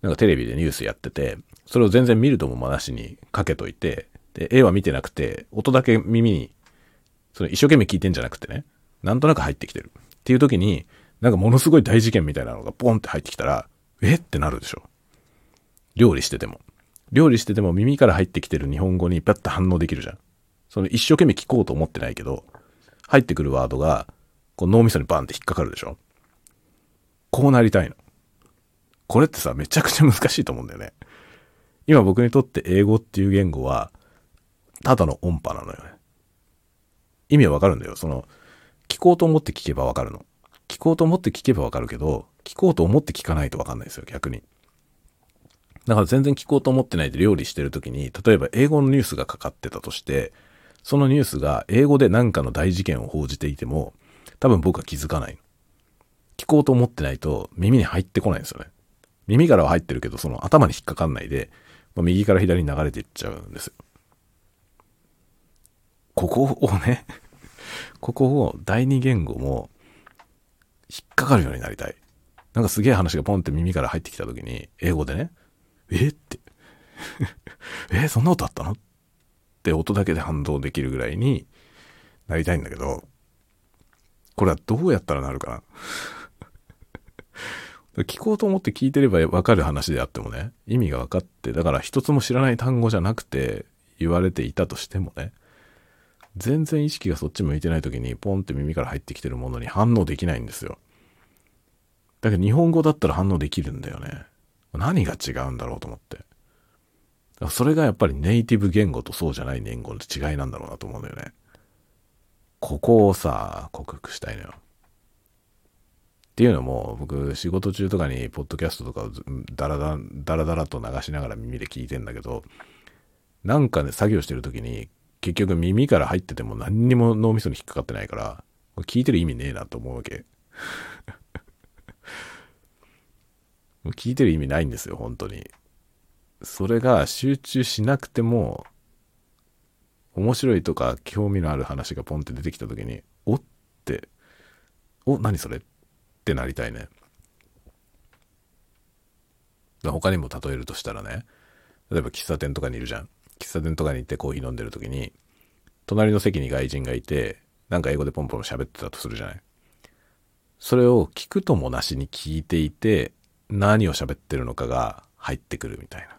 なんかテレビでニュースやってて、それを全然見るともまなしにかけといて、で、絵は見てなくて、音だけ耳にそれ一生懸命聞いてんじゃなくてね、なんとなく入ってきてる。っていう時に、なんかものすごい大事件みたいなのがポンって入ってきたら、え？ってなるでしょ。料理してても。料理してても耳から入ってきてる日本語にパッと反応できるじゃん。その一生懸命聞こうと思ってないけど、入ってくるワードが、こう脳みそにバンって引っかかるでしょ。こうなりたいの。これってさ、めちゃくちゃ難しいと思うんだよね。今僕にとって英語っていう言語は、ただの音波なのよね。意味はわかるんだよ。その、聞こうと思って聞けばわかるの。聞こうと思って聞けばわかるけど、聞こうと思って聞かないとわかんないですよ、逆に。だから全然聞こうと思ってないで料理してる時に、例えば英語のニュースがかかってたとして、そのニュースが英語で何かの大事件を報じていても、多分僕は気づかない。聞こうと思ってないと耳に入ってこないんですよね。耳からは入ってるけど、その頭に引っかかんないで、ま、右から左に流れていっちゃうんですよ。ここをね ここを第二言語も引っかかるようになりたい。なんかすげえ話がポンって耳から入ってきた時に、英語でね、えって。え、そんなことあったの？って音だけで反応できるぐらいになりたいんだけど、これはどうやったらなるかな？聞こうと思って聞いてればわかる話であってもね、意味が分かって、だから一つも知らない単語じゃなくて言われていたとしてもね、全然意識がそっち向いてない時にポンって耳から入ってきてるものに反応できないんですよ。だけど日本語だったら反応できるんだよね。何が違うんだろうと思って。それがやっぱりネイティブ言語とそうじゃない言語の違いなんだろうなと思うんだよね。ここをさ、克服したいのよ。っていうのも、僕、仕事中とかに、ポッドキャストとかをダラダラ、ダラダラと流しながら耳で聞いてんだけど、なんかね、作業してる時に、結局耳から入ってても何にも脳みそに引っかかってないから、聞いてる意味ねえなと思うわけ。聞いてる意味ないんですよ、本当に。それが集中しなくても、面白いとか興味のある話がポンって出てきた時に、おって、お、何それ？ってなりたいね。他にも例えるとしたらね、例えば喫茶店とかにいるじゃん。喫茶店とかに行ってコーヒー飲んでる時に、隣の席に外人がいて、なんか英語でポンポン喋ってたとするじゃない。それを聞くともなしに聞いていて、何を喋ってるのかが入ってくるみたいな。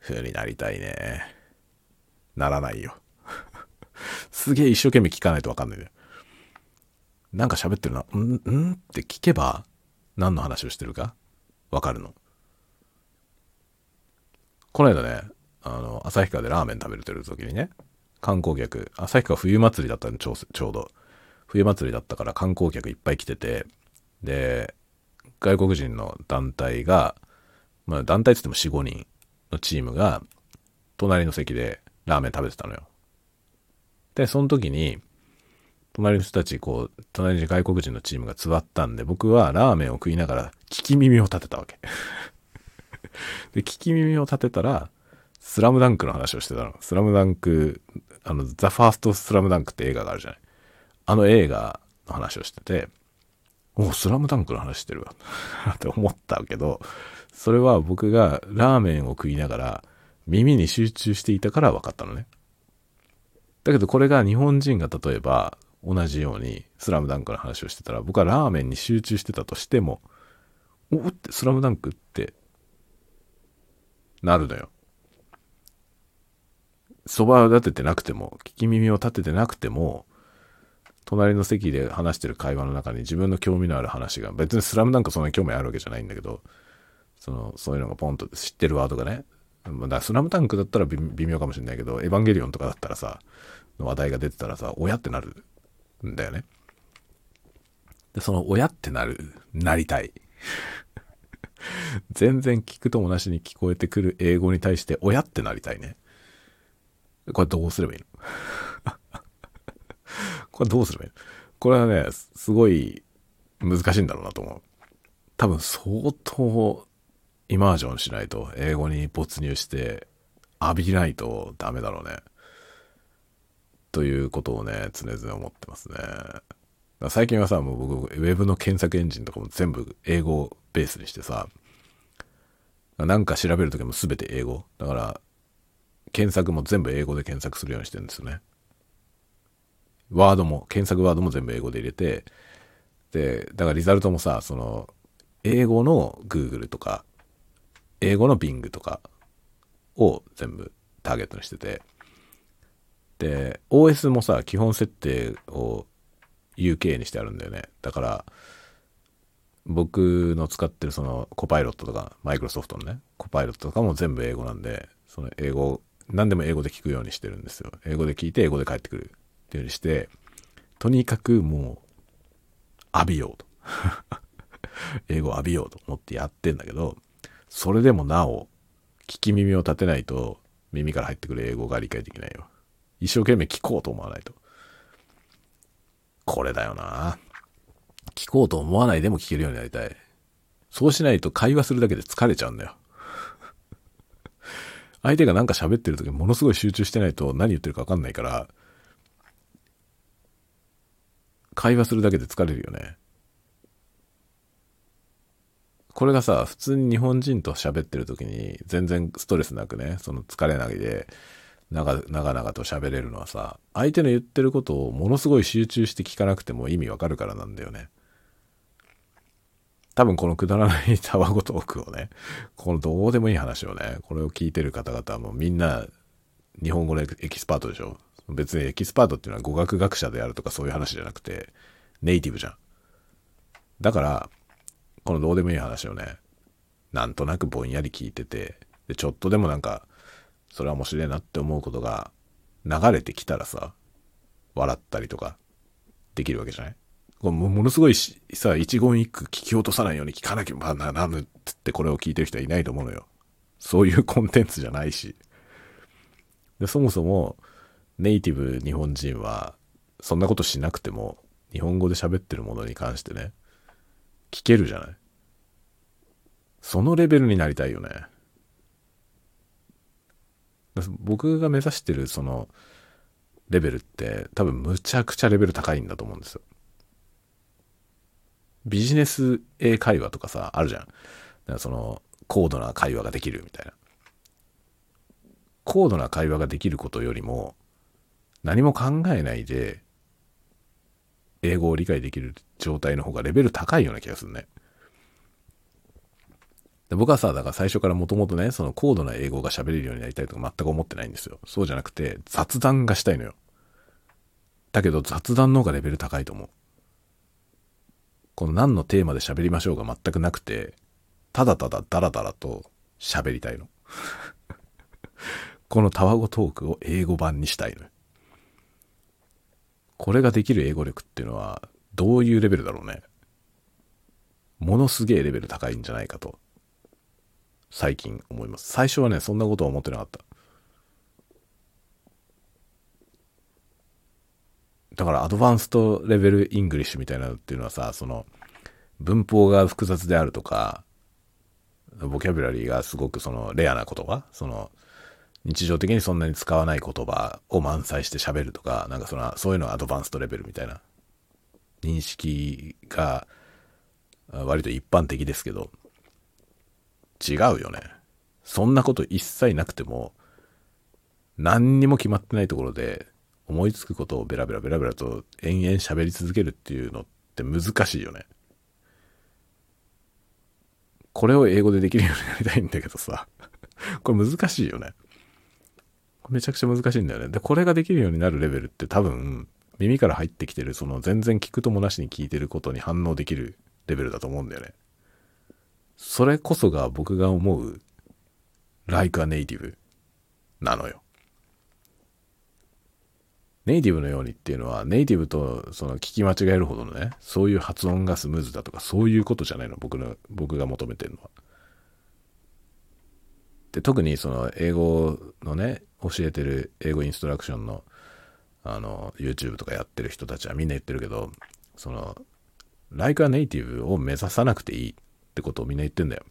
風になりたいね。ならないよ。すげえ一生懸命聞かないとわかんないね。なんか喋ってるな。んんって聞けば何の話をしてるかわかるの。この間ね、あの、旭川でラーメン食べてる時にね、観光客、旭川冬祭りだったんでちょちょうど。冬祭りだったから観光客いっぱい来てて、で、外国人の団体が、まあ団体つっても4、5人のチームが、隣の席でラーメン食べてたのよ。で、その時に、隣の人たち、こう、隣に外国人のチームが座ったんで、僕はラーメンを食いながら聞き耳を立てたわけ。で、聞き耳を立てたら、スラムダンクの話をしてたの。スラムダンク、あの、ザ・ファースト・スラムダンクって映画があるじゃない。あの映画の話をしてて、おスラムダンクの話してるわ。って思ったけど、それは僕がラーメンを食いながら耳に集中していたから分かったのね。だけどこれが日本人が例えば同じようにスラムダンクの話をしてたら僕はラーメンに集中してたとしても、おってスラムダンクってなるのよ。そばを立ててなくても、聞き耳を立ててなくても、隣の席で話してる会話の中に自分の興味のある話が、別にスラムダンクそんなに興味あるわけじゃないんだけど、その、そういうのがポンと知ってるワードがね、まあ、スラムダンクだったら微妙かもしれないけど、エヴァンゲリオンとかだったらさ、の話題が出てたらさ、親ってなるんだよね。で、その親ってなる、なりたい。全然聞くともなしに聞こえてくる英語に対して親ってなりたいね。これどうすればいいの？これどうすればいいの？これはね、すごい難しいんだろうなと思う。多分相当イマージョンしないと、英語に没入して浴びないとダメだろうね。ということをね、常々思ってますね。最近はさ、もう僕、ウェブの検索エンジンとかも全部英語ベースにしてさ、なんか調べるときも全て英語。だから、検索も全部英語で検索するようにしてるんですよね。ワードも、検索ワードも全部英語で入れて、で、だからリザルトもさ、その、英語の Google とか、英語の Bing とかを全部ターゲットにしてて、で、OS もさ、基本設定を UK にしてあるんだよね。だから、僕の使ってるそのコパイロットとか、マイクロソフトのね、コパイロットとかも全部英語なんで、その英語、何でも英語で聞くようにしてるんですよ。英語で聞いて英語で返ってくるっていうようにして、とにかくもう、浴びようと。英語を浴びようと思ってやってんだけど、それでもなお、聞き耳を立てないと耳から入ってくる英語が理解できないよ。一生懸命聞こうと思わないと。これだよな。聞こうと思わないでも聞けるようになりたい。そうしないと会話するだけで疲れちゃうんだよ。相手がなんか喋ってる時ものすごい集中してないと何言ってるか分かんないから、会話するだけで疲れるよね。これがさ、普通に日本人と喋ってる時に全然ストレスなくね、その疲れないで、長々と喋れるのはさ、相手の言ってることをものすごい集中して聞かなくても意味わかるからなんだよね。多分このくだらないタワゴトークをね、このどうでもいい話をね、これを聞いてる方々はもうみんな日本語のエキスパートでしょ？別にエキスパートっていうのは語学学者であるとかそういう話じゃなくて、ネイティブじゃん。だから、このどうでもいい話をね、なんとなくぼんやり聞いてて、で、ちょっとでもなんか、それは面白いなって思うことが流れてきたらさ、笑ったりとかできるわけじゃない？もものすごいさ、一言一句聞き落とさないように聞かなきゃまあならぬってこれを聞いてる人はいないと思うのよ。そういうコンテンツじゃないし。で、そもそもネイティブ日本人はそんなことしなくても日本語で喋ってるものに関してね、聞けるじゃない？そのレベルになりたいよね。僕が目指してるそのレベルって多分むちゃくちゃレベル高いんだと思うんですよ。ビジネス英会話とかさ、あるじゃん。だからその高度な会話ができるみたいな。高度な会話ができることよりも何も考えないで英語を理解できる状態の方がレベル高いような気がするね。で僕はさ、だから最初からもともとね、その高度な英語が喋れるようになりたいとか全く思ってないんですよ。そうじゃなくて雑談がしたいのよ。だけど雑談の方がレベル高いと思う。この何のテーマで喋りましょうが全くなくて、ただただダラダラと喋りたいの。このタワゴトークを英語版にしたいの。これができる英語力っていうのはどういうレベルだろうね。ものすげえレベル高いんじゃないかと、最近思います。最初はね、そんなことは思ってなかった。だから advanced level English みたいなのっていうのはさ、その文法が複雑であるとか、ボキャブラリーがすごくそのレアな言葉、その日常的にそんなに使わない言葉を満載して喋るとか、なんかその、そういうのはアドバンストレベルみたいな認識が割と一般的ですけど、違うよね。そんなこと一切なくても、何にも決まってないところで思いつくことをベラベラベラベラと延々喋り続けるっていうのって難しいよね。これを英語でできるようになりたいんだけどさ。これ難しいよね。めちゃくちゃ難しいんだよね。で、これができるようになるレベルって多分、耳から入ってきてる、その全然聞くともなしに聞いてることに反応できるレベルだと思うんだよね。それこそが僕が思う、like a native なのよ。ネイティブのようにっていうのは、ネイティブとその聞き間違えるほどのね、そういう発音がスムーズだとか、そういうことじゃないの、僕の、僕が求めてるのは。で、特にその英語のね、教えてる英語インストラクションのあの YouTube とかやってる人たちはみんな言ってるけどその Like a Native を目指さなくていいってことをみんな言ってんだよ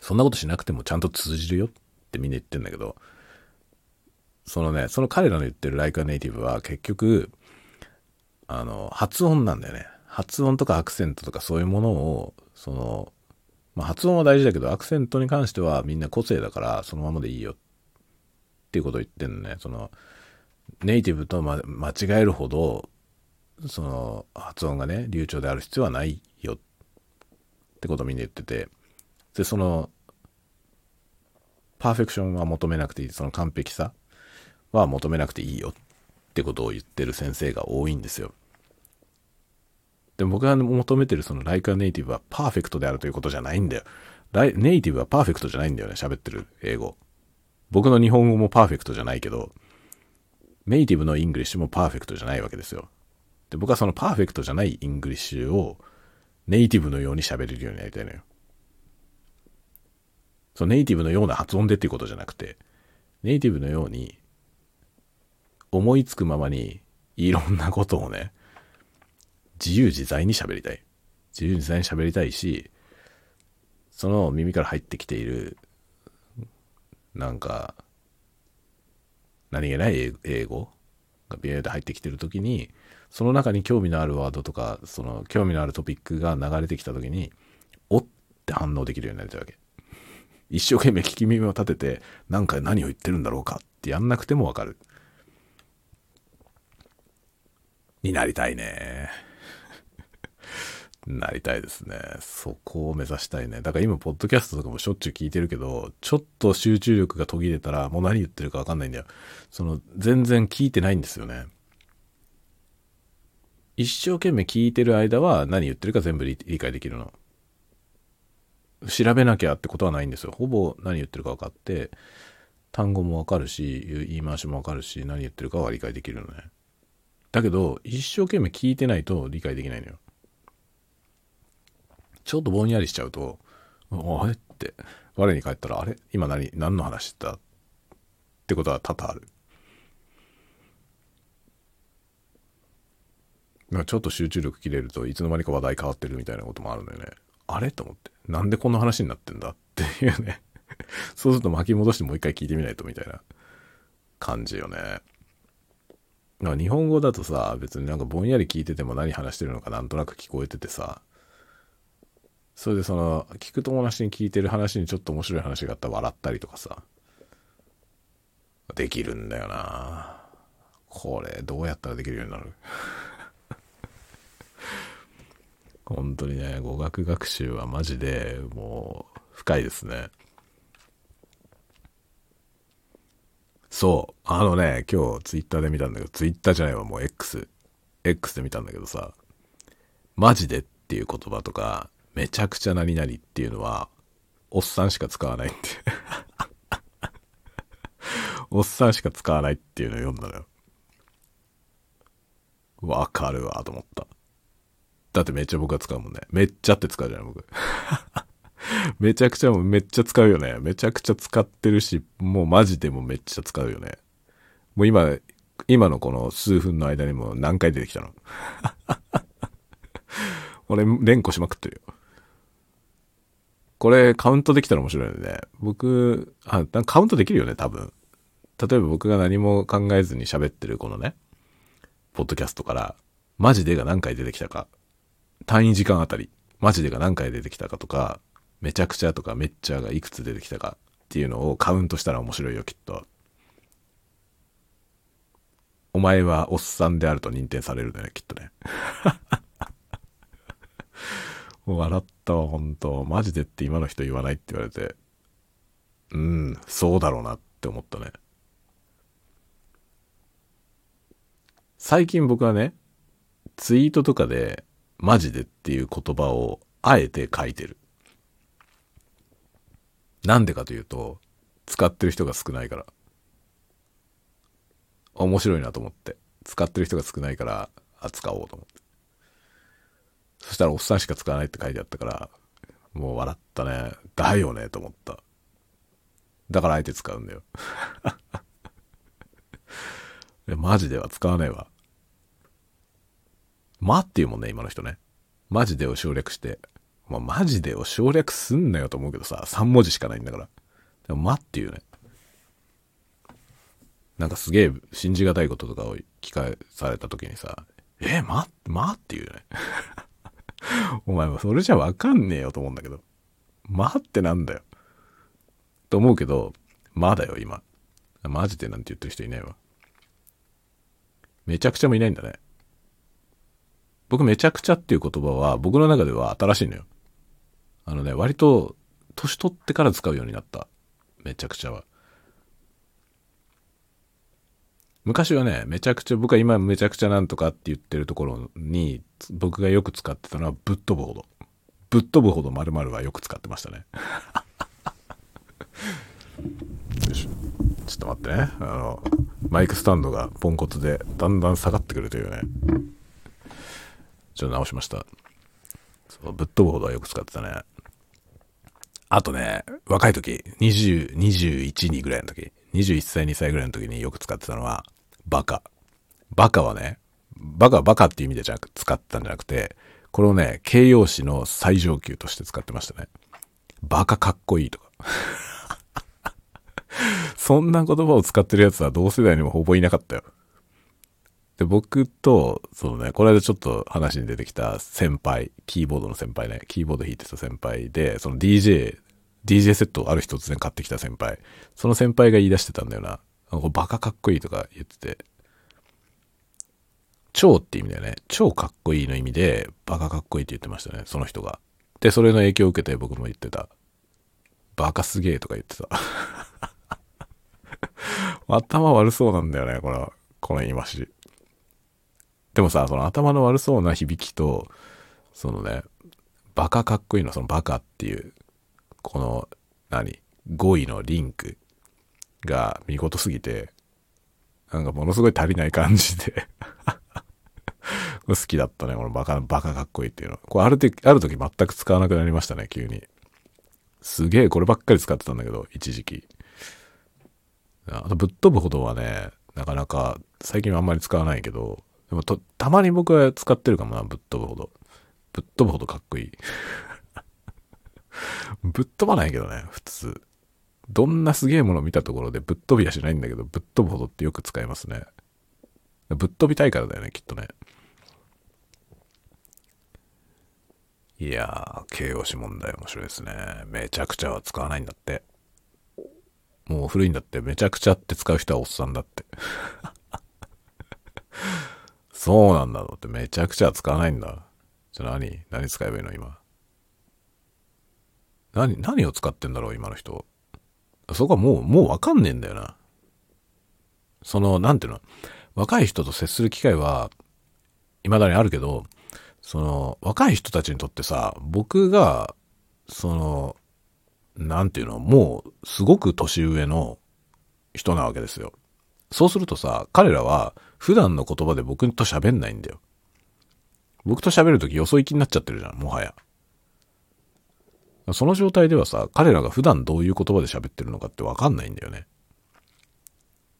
そんなことしなくてもちゃんと通じるよってみんな言ってんだけどそのねその彼らの言ってる Like a Native は結局あの発音なんだよね。発音とかアクセントとかそういうものをそのまあ、発音は大事だけどアクセントに関してはみんな個性だからそのままでいいよっていうことを言ってんのね。その、ネイティブと、ま、間違えるほど、その、発音がね、流暢である必要はないよってことをみんな言ってて、で、その、 perfection は求めなくていい、その完璧さ。は求めなくていいよってことを言ってる先生が多いんですよ。で僕が求めてるその like a native はパーフェクトであるということじゃないんだよ。ネイティブはパーフェクトじゃないんだよね、喋ってる英語。僕の日本語もパーフェクトじゃないけど、ネイティブの English もパーフェクトじゃないわけですよ。で、僕はそのパーフェクトじゃない English をネイティブのように喋れるようになりたいのよ。そのネイティブのような発音でっていうことじゃなくて、ネイティブのように、思いつくままにいろんなことをね、自由自在に喋りたい。自由自在に喋りたいし、その耳から入ってきている、なんか、何気ない英語がビューで入ってきてる時に、その中に興味のあるワードとか、その興味のあるトピックが流れてきた時に、おって反応できるようになりたいわけ。一生懸命聞き耳を立てて、なんか何を言ってるんだろうかってやんなくてもわかる。になりたいね。なりたいですね。そこを目指したいね。だから今、ポッドキャストとかもしょっちゅう聞いてるけど、ちょっと集中力が途切れたら、もう何言ってるかわかんないんだよ。その、全然聞いてないんですよね。一生懸命聞いてる間は何言ってるか全部理解できるの。調べなきゃってことはないんですよ。ほぼ何言ってるか分かって、単語もわかるし、言い回しもわかるし、何言ってるかは理解できるのね。だけど、一生懸命聞いてないと理解できないのよ。ちょっとぼんやりしちゃうと、あれって、我に返ったら、あれ？今何、何の話だってことは多々ある。ちょっと集中力切れるといつの間にか話題変わってるみたいなこともあるんだよね。あれ？と思って。なんでこんな話になってんだっていうねそうすると巻き戻してもう一回聞いてみないとみたいな感じよね。なんか日本語だとさ、別になんかぼんやり聞いてても何話してるのかなんとなく聞こえててさ、それでその、聞く友達に聞いてる話にちょっと面白い話があったら笑ったりとかさ、できるんだよなこれ、どうやったらできるようになる？本当にね、語学学習はマジでもう深いですね。そう。あのね、今日ツイッターで見たんだけど、ツイッターじゃないわ、もう X。X で見たんだけどさ、マジでっていう言葉とか、めちゃくちゃ何々っていうのは、おっさんしか使わないって おっさんしか使わないっていうのを読んだのよ。わかるわ、と思った。だってめっちゃ僕は使うもんね。めっちゃって使うじゃん、僕。めちゃくちゃ、めっちゃ使うよね。めちゃくちゃ使ってるし、もうマジでもめっちゃ使うよね。もう今、今のこの数分の間にも何回出てきたの。俺、連呼しまくってるよ。これ、カウントできたら面白いよね。僕、あ、カウントできるよね、多分。例えば僕が何も考えずに喋ってるこのね、ポッドキャストから、マジでが何回出てきたか単位時間あたり、マジでが何回出てきたかとか、めちゃくちゃとかめっちゃがいくつ出てきたかっていうのをカウントしたら面白いよ、きっと。お前はおっさんであると認定されるんだね、きっとね。もう笑ったわ、本当マジでって今の人言わないって言われて。うん、そうだろうなって思ったね。最近僕はね、ツイートとかで、マジでっていう言葉をあえて書いてる。なんでかというと、使ってる人が少ないから。面白いなと思って。使ってる人が少ないから、あ、使おうと思って。そしたらおっさんしか使わないって書いてあったから、もう笑ったね。だよねと思った。だからあえて使うんだよ。マジでは使わないわ。まっていうもんね、今の人ね。マジでを省略して。まあ、マジでを省略すんなよと思うけどさ、3文字しかないんだから。でも、まっていうね。なんかすげえ信じがたいこととかを聞かされた時にさ、え、ま、まっていうね。お前もそれじゃわかんねえよと思うんだけど。まってなんだよ。と思うけど、まだよ、今。マジでなんて言ってる人いないわ。めちゃくちゃもいないんだね。僕めちゃくちゃっていう言葉は僕の中では新しいのよ。あのね、割と年取ってから使うようになった。めちゃくちゃは。昔はね、めちゃくちゃ、僕は今めちゃくちゃなんとかって言ってるところに、僕がよく使ってたのはぶっ飛ぶほど。ぶっ飛ぶほど〇〇はよく使ってましたね。よし。ちょっと待ってね。あの、マイクスタンドがポンコツでだんだん下がってくるというね。ちょっと直しました。そう、ぶっ飛ぶほどはよく使ってたね。あとね、若い時、20、21、2ぐらいの時、21歳、2歳ぐらいの時によく使ってたのは、バカ。バカはね、バカはバカっていう意味でじゃなく使ったんじゃなくて、これをね、形容詞の最上級として使ってましたね。バカかっこいいとか。そんな言葉を使ってるやつは同世代にもほぼいなかったよ。で、僕と、そのね、この間ちょっと話に出てきた先輩、キーボードの先輩ね、キーボード弾いてた先輩で、その DJ、DJ セットをある日突然買ってきた先輩。その先輩が言い出してたんだよな。バカかっこいいとか言ってて。超って意味だよね。超かっこいいの意味で、バカかっこいいって言ってましたね、その人が。で、それの影響を受けて僕も言ってた。バカすげえとか言ってた。頭悪そうなんだよね、この、この言い回し。でもさ、その頭の悪そうな響きと、そのね、バカかっこいいの、そのバカっていう、この、何語彙のリンクが見事すぎて、なんかものすごい足りない感じで 好きだったね、このバカ、バカかっこいいっていうの。これある時、ある時全く使わなくなりましたね、急に。すげえこればっかり使ってたんだけど、一時期。あと、ぶっ飛ぶほどはね、なかなか、最近はあんまり使わないけど、でもと、たまに僕は使ってるかもな、ぶっ飛ぶほど。ぶっ飛ぶほどかっこいい。ぶっ飛ばないけどね、普通。どんなすげえもの見たところでぶっ飛びはしないんだけど、ぶっ飛ぶほどってよく使いますね。ぶっ飛びたいからだよね、きっとね。いやー、形容詞問題面白いですね。めちゃくちゃは使わないんだって。もう古いんだって、めちゃくちゃって使う人はおっさんだって。そうなんだろうって、めちゃくちゃ使わないんだ。じゃあ何？何使えばいいの今？何、何を使ってんだろう今の人？そこはもう、もうわかんねえんだよな。その、なんていうの？若い人と接する機会は、未だにあるけど、その、若い人たちにとってさ、僕が、その、なんていうの、もう、すごく年上の人なわけですよ。そうするとさ、彼らは、普段の言葉で僕と喋んないんだよ。僕と喋るときよそ行きになっちゃってるじゃん、もはや。その状態ではさ、彼らが普段どういう言葉で喋ってるのかってわかんないんだよね。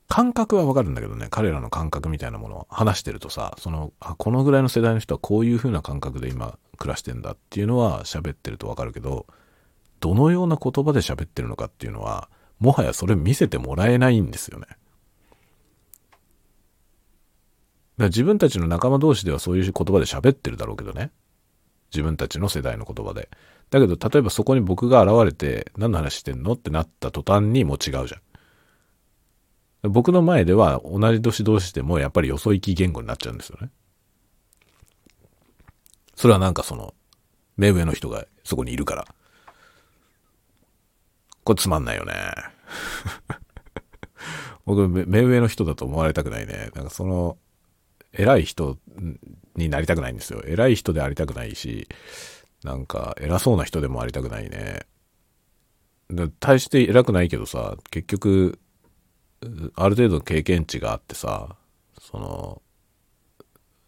感覚はわかるんだけどね、彼らの感覚みたいなものを話してるとさ、その、あ、このぐらいの世代の人はこういう風な感覚で今暮らしてんだっていうのは喋ってるとわかるけど、どのような言葉で喋ってるのかっていうのは、もはやそれ見せてもらえないんですよね。だから自分たちの仲間同士ではそういう言葉で喋ってるだろうけどね。自分たちの世代の言葉で。だけど、例えばそこに僕が現れて、何の話してんのってなった途端にもう違うじゃん。僕の前では同じ年同士でもやっぱりよそ行き言語になっちゃうんですよね。それはなんかその、目上の人がそこにいるから。これつまんないよね。僕、目上の人だと思われたくないね。なんかその、偉い人になりたくないんですよ。偉い人でありたくないし、なんか偉そうな人でもありたくないね。大して偉くないけどさ、結局、ある程度の経験値があってさ、その、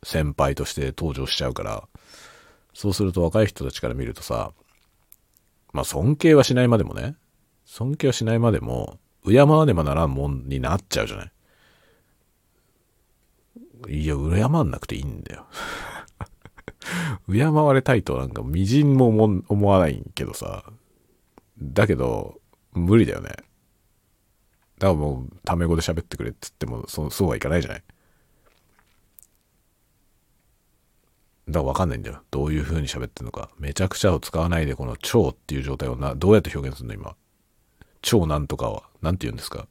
先輩として登場しちゃうから、そうすると若い人たちから見るとさ、まあ尊敬はしないまでもね、尊敬はしないまでも、敬わねばならんもんになっちゃうじゃない。いや、敬わなくていいんだよ。敬われたいとなんか微塵も思わないけどさ。だけど、無理だよね。だからもう、タメ語で喋ってくれって言っても、そう、そうはいかないじゃない。だからわかんないんだよ。どういう風に喋ってんのか。めちゃくちゃを使わないで、この超っていう状態をな、どうやって表現するの今。超なんとかは。なんて言うんですか。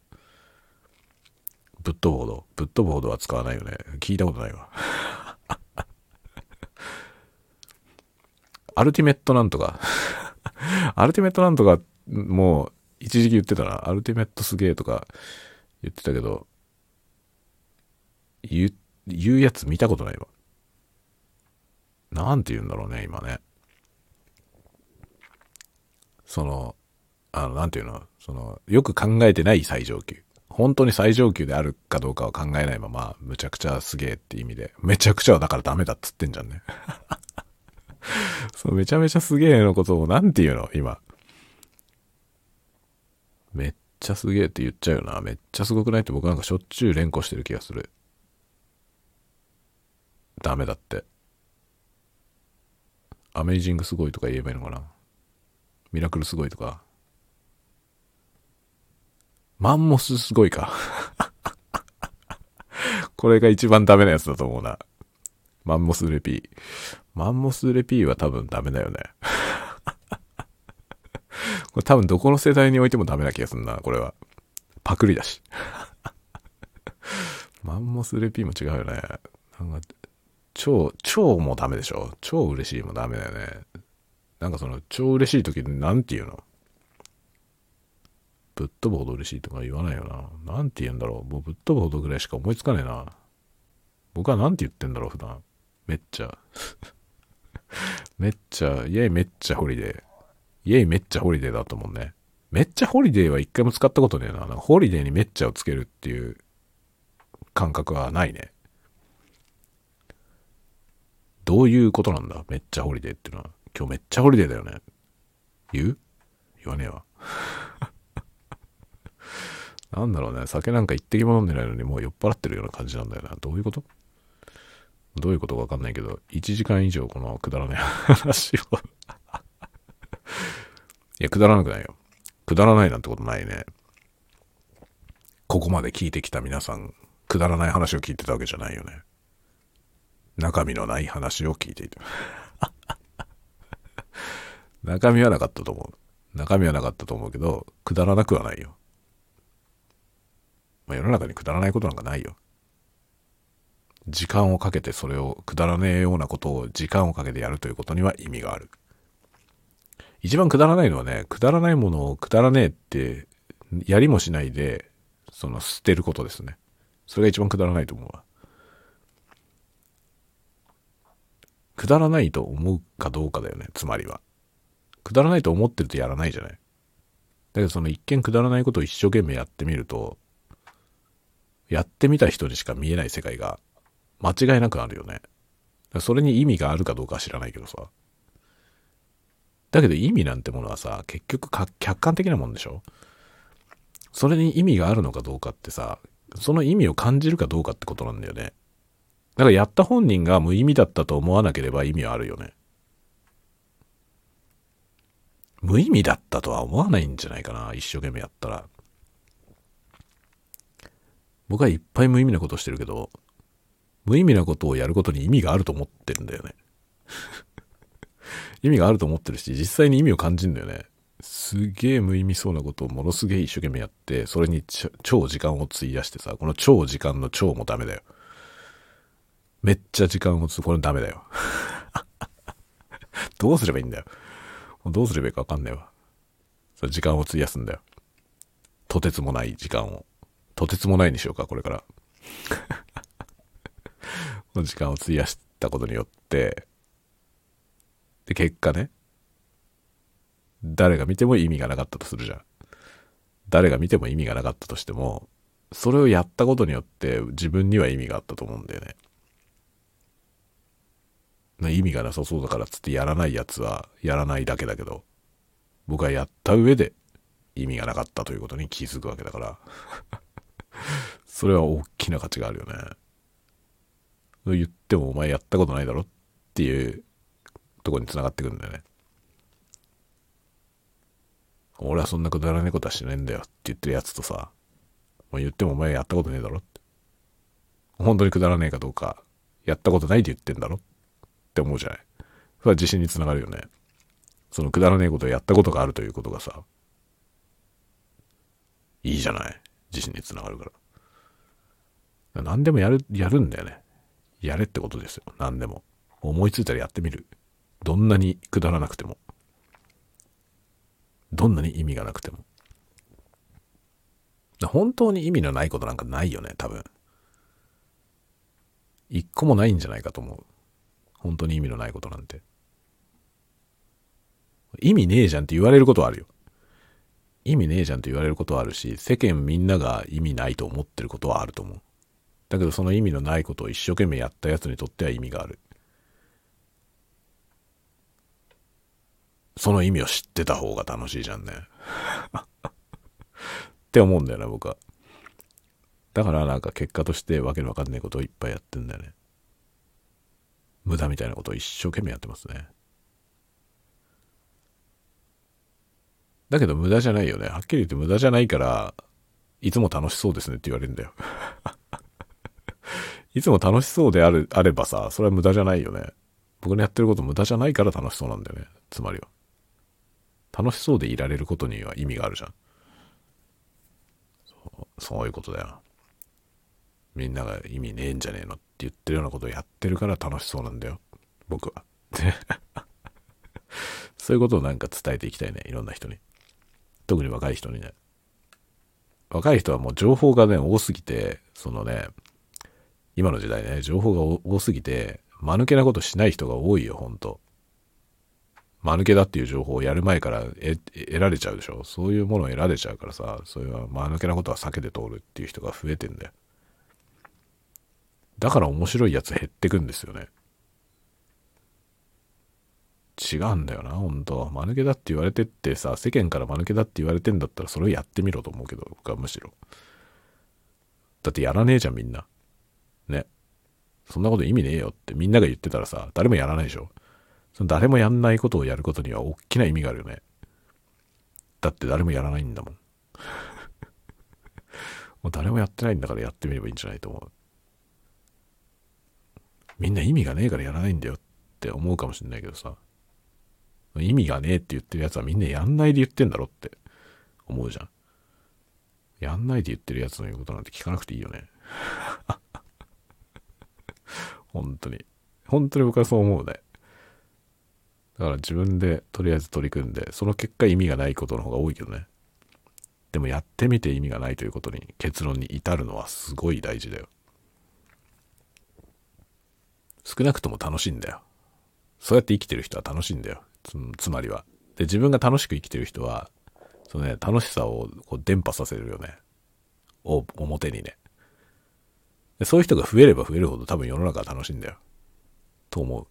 ぶっ飛ぶほど。ぶっ飛ぶほどは使わないよね。聞いたことないわ。アルティメットなんとかアルティメットなんとか、もう、一時期言ってたな。アルティメットすげえとか言ってたけど、言う、言うやつ見たことないわ。なんて言うんだろうね、今ね。その、あの、なんていうの、その、よく考えてない最上級。本当に最上級であるかどうかは考えないまま、むちゃくちゃすげえって意味で、めちゃくちゃはだからダメだっつってんじゃんね。そう、めちゃめちゃすげえのことをなんて言うの？今。めっちゃすげえって言っちゃうよな。めっちゃすごくない？って僕なんかしょっちゅう連呼してる気がする。ダメだって。amazing すごいとか言えばいいのかな？ミラクルすごいとか？マンモスすごいか。これが一番ダメなやつだと思うな。マンモスうれピー。マンモスうれピーは多分ダメだよね。これ多分どこの世代においてもダメな気がするな、これは。パクリだし。マンモスうれピーも違うよね。なんか、超、超もダメでしょ超嬉しいもダメだよね。なんかその、超嬉しい時なんて言うの？ぶっ飛ぶほど嬉しいとか言わないよな。なんて言うんだろう。もうぶっ飛ぶほどぐらいしか思いつかねえな。僕はなんて言ってんだろう、普段。めっちゃ。めっちゃ、 Yeah めっちゃホリデー。 Yeah めっちゃホリデーだと思うね。めっちゃホリデーは一回も使ったことねえな。なんかホリデーにめっちゃをつけるっていう感覚はないね。どういうことなんだ？めっちゃホリデーっていうのは。今日めっちゃホリデーだよね。言う？言わねえわ。なんだろうね。酒なんか一滴も飲んでないのにもう酔っ払ってるような感じなんだよな。どういうこと？どういうことかわかんないけど、1時間以上このくだらない話を いや、くだらなくないよ。くだらないなんてことないね。ここまで聞いてきた皆さん、くだらない話を聞いてたわけじゃないよね。中身のない話を聞いていた。中身はなかったと思う。中身はなかったと思うけど、くだらなくはないよ。まあ、世の中にくだらないことなんかないよ。時間をかけてそれをくだらねえようなことを時間をかけてやるということには意味がある。一番くだらないのはね、くだらないものをくだらねえってやりもしないで、その捨てることですね。それが一番くだらないと思うわ。くだらないと思うかどうかだよね、つまりは。くだらないと思ってるとやらないじゃない。だけどその一見くだらないことを一生懸命やってみると、やってみた人にしか見えない世界が間違いなくあるよね。それに意味があるかどうかは知らないけどさ。だけど意味なんてものはさ、結局客観的なもんでしょそれに意味があるのかどうかってさ、その意味を感じるかどうかってことなんだよね。だからやった本人が無意味だったと思わなければ意味はあるよね。無意味だったとは思わないんじゃないかな、一生懸命やったら。僕はいっぱい無意味なことしてるけど、無意味なことをやることに意味があると思ってるんだよね。意味があると思ってるし、実際に意味を感じるんだよね。すげえ無意味そうなことをものすげえ一生懸命やって、それに超時間を費やしてさ、この超時間の超もダメだよ。めっちゃ時間をつ、これダメだよ。どうすればいいんだよ。どうすればいいかわかんないわ。それ時間を費やすんだよ。とてつもない時間を。とてつもないにしようか、これから。の 時間を費やしたことによって、で、結果ね、誰が見ても意味がなかったとするじゃん。誰が見ても意味がなかったとしても、それをやったことによって自分には意味があったと思うんだよね。意味がなさそうだからっつってやらないやつはやらないだけだけど、僕はやった上で意味がなかったということに気づくわけだから、それは大きな価値があるよね。言ってもお前やったことないだろっていうとこに繋がってくるんだよね。俺はそんなくだらねえことはしないんだよって言ってるやつとさ、もう言ってもお前やったことねえだろって。本当にくだらねえかどうか、やったことないって言ってんだろって思うじゃない。それは自信につながるよね。そのくだらねえことをやったことがあるということがさ、いいじゃない。自信につながるから。何でもやる、やるんだよね。やれってことですよ。何でも。思いついたらやってみる。どんなにくだらなくても。どんなに意味がなくても。本当に意味のないことなんかないよね、多分。一個もないんじゃないかと思う。本当に意味のないことなんて。意味ねえじゃんって言われることはあるよ。意味ねえじゃんって言われることはあるし、世間みんなが意味ないと思ってることはあると思う。だけどその意味のないことを一生懸命やったやつにとっては意味がある。その意味を知ってた方が楽しいじゃんね。って思うんだよな、僕は。だからなんか結果としてわけのわかんないことをいっぱいやってんだよね。無駄みたいなことを一生懸命やってますね。だけど無駄じゃないよね。はっきり言って無駄じゃないから、いつも楽しそうですねって言われるんだよ。いつも楽しそうである、あればさ、それは無駄じゃないよね。僕のやってること無駄じゃないから楽しそうなんだよね。つまりは。楽しそうでいられることには意味があるじゃん。そうそういうことだよ。みんなが意味ねえんじゃねえのって言ってるようなことをやってるから楽しそうなんだよ。僕は。そういうことをなんか伝えていきたいね。いろんな人に。特に若い人にね。若い人はもう情報がね、多すぎて、そのね、今の時代ね、情報が多すぎて、間抜けなことしない人が多いよ、ほんと。間抜けだっていう情報をやる前から得られちゃうでしょそういうものを得られちゃうからさ、それは間抜けなことは避けて通るっていう人が増えてんだよ。だから面白いやつ減ってくんですよね。違うんだよな、本当間抜けだって言われてってさ、世間から間抜けだって言われてんだったらそれをやってみろと思うけど、僕はむしろ。だってやらねえじゃん、みんな。ね。そんなこと意味ねえよってみんなが言ってたらさ、誰もやらないでしょ。その誰もやんないことをやることには大きな意味があるよね。だって誰もやらないんだもん。もう誰もやってないんだからやってみればいいんじゃないと思う。みんな意味がねえからやらないんだよって思うかもしんないけどさ。意味がねえって言ってるやつはみんなやんないで言ってんだろって思うじゃん。やんないで言ってるやつの言うことなんて聞かなくていいよね。本当に。本当に僕はそう思うね。だから自分でとりあえず取り組んで、その結果意味がないことの方が多いけどね。でもやってみて意味がないということに結論に至るのはすごい大事だよ。少なくとも楽しいんだよ。そうやって生きてる人は楽しいんだよ。つつまりは。で、自分が楽しく生きてる人は、そのね、楽しさをこう伝播させるよね。お、表にね。でそういう人が増えれば増えるほど多分世の中は楽しいんだよ。と思う。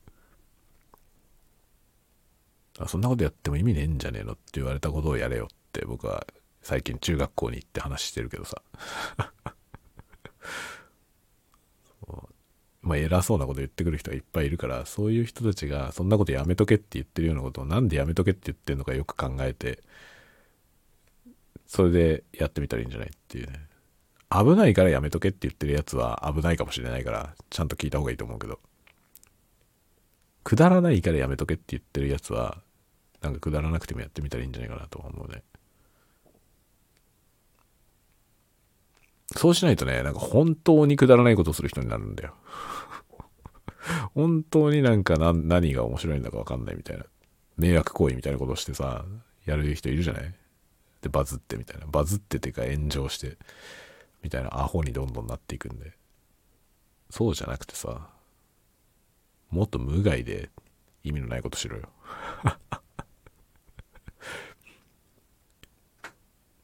あそんなことやっても意味ねえんじゃねえの？って言われたことをやれよって僕は最近中学校に行って話してるけどさ。まあ偉そうなこと言ってくる人がいっぱいいるから、そういう人たちがそんなことやめとけって言ってるようなことをなんでやめとけって言ってるのかよく考えて、それでやってみたらいいんじゃないっていうね。危ないからやめとけって言ってるやつは危ないかもしれないから、ちゃんと聞いた方がいいと思うけど。くだらないからやめとけって言ってるやつは、なんかくだらなくてもやってみたらいいんじゃないかなと思うね。そうしないとね、なんか本当にくだらないことをする人になるんだよ。本当になんか何が面白いんだかわかんないみたいな。迷惑行為みたいなことをしてさ、やる人いるじゃない？で、バズってみたいな。バズっててか炎上して、みたいなアホにどんどんなっていくんで。そうじゃなくてさ、もっと無害で意味のないことしろよ。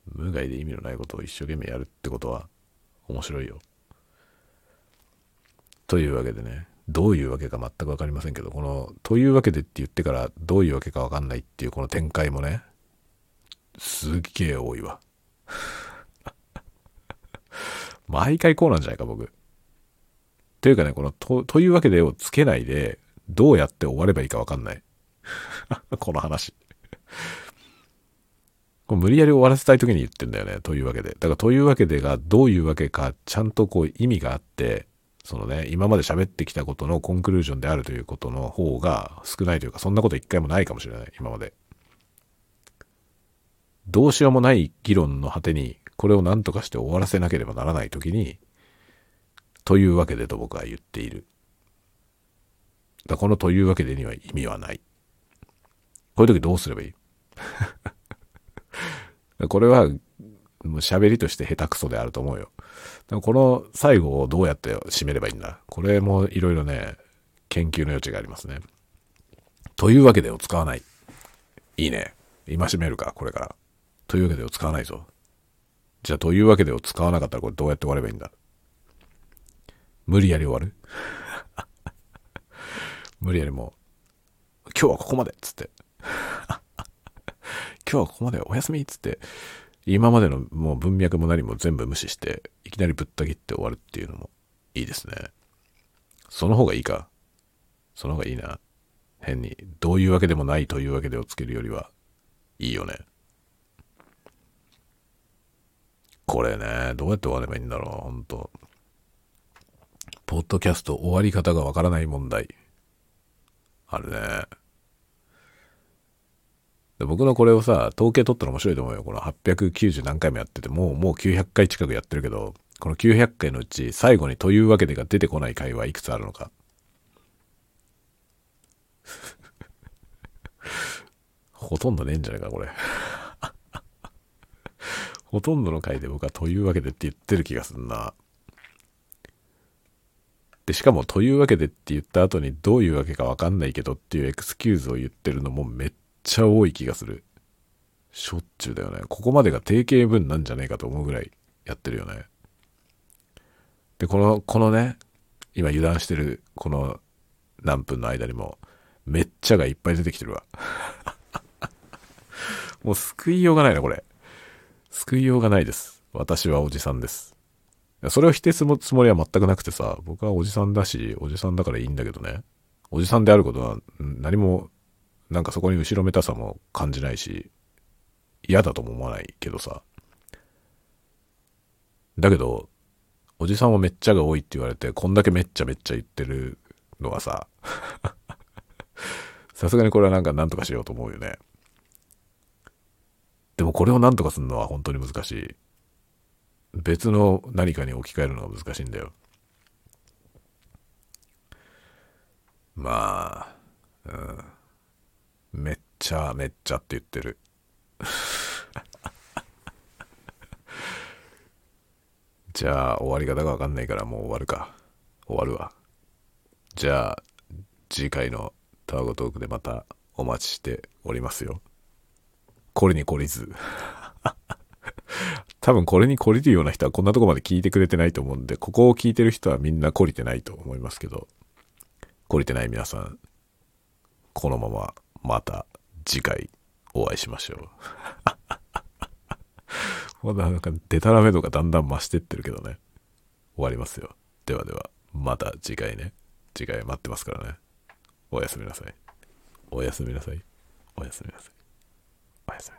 無害で意味のないことを一生懸命やるってことは面白いよ。というわけでね、どういうわけか全く分かりませんけど、この、というわけでって言ってからどういうわけか分かんないっていうこの展開もね、すっげえ多いわ。毎回こうなんじゃないか、僕。というかね、このと、というわけでをつけないで、どうやって終わればいいか分かんない。この話。こう無理やり終わらせたい時に言ってんだよね。というわけで。だからというわけでがどういうわけかちゃんとこう意味があって、そのね、今まで喋ってきたことのコンクルージョンであるということの方が少ないというか、そんなこと一回もないかもしれない、今まで。どうしようもない議論の果てに、これを何とかして終わらせなければならない時に、というわけでと僕は言っている。だこのというわけでには意味はない。こういう時どうすればいい？これは、もう喋りとして下手くそであると思うよ。でもこの最後をどうやって締めればいいんだ？これもいろいろね、研究の余地がありますね。というわけでを使わない。いいね。今締めるか、これから。というわけでを使わないぞ。じゃあ、というわけでを使わなかったらこれどうやって終わればいいんだ？無理やり終わる？無理やりもう、今日はここまでっつって。今日はここまでお休みっつって今までのもう文脈も何も全部無視して、いきなりぶった切って終わるっていうのもいいですね。その方がいいか。その方がいいな。変に、どういうわけでもないというわけでをつけるよりは、いいよね。これね、どうやって終わればいいんだろう、ほんと。ポッドキャスト終わり方がわからない問題。あるね。僕のこれをさ、統計取ったら面白いと思うよ。この890何回もやってて、もう、もう900回近くやってるけど、この900回のうち最後にというわけでが出てこない回はいくつあるのか。ほとんどねえんじゃないか、これ。ほとんどの回で僕はというわけでって言ってる気がすんな。で、しかもというわけでって言った後にどういうわけかわかんないけどっていうエクスキューズを言ってるのもめっちゃ多い気がする。しょっちゅうだよね。ここまでが定型文なんじゃねえかと思うぐらいやってるよね。で、この、このね、今油断してるこの何分の間にもめっちゃがいっぱい出てきてるわ。もう救いようがないな、これ。救いようがないです。私はおじさんです。それを否定するつもりは全くなくてさ、僕はおじさんだし、おじさんだからいいんだけどね。おじさんであることは何も、なんかそこに後ろめたさも感じないし、嫌だとも思わないけどさ。だけど、おじさんはめっちゃが多いって言われて、こんだけめっちゃめっちゃ言ってるのはさ、さすがにこれはなんか何とかしようと思うよね。でもこれを何とかするのは本当に難しい。別の何かに置き換えるのが難しいんだよ。まあ、うん。めっちゃめっちゃって言ってる。じゃあ終わり方がわかんないからもう終わるか。終わるわ。じゃあ次回のタワゴトークでまたお待ちしておりますよ。これに懲りず。多分これに懲りるような人はこんなとこまで聞いてくれてないと思うんで、ここを聞いてる人はみんな懲りてないと思いますけど、懲りてない皆さん、このまままた次回お会いしましょう。まだなんかデタラメ度がだんだん増してってるけどね。終わりますよ。ではでは、また次回ね。次回待ってますからね。おやすみなさい。おやすみなさい。おやすみなさい。おやす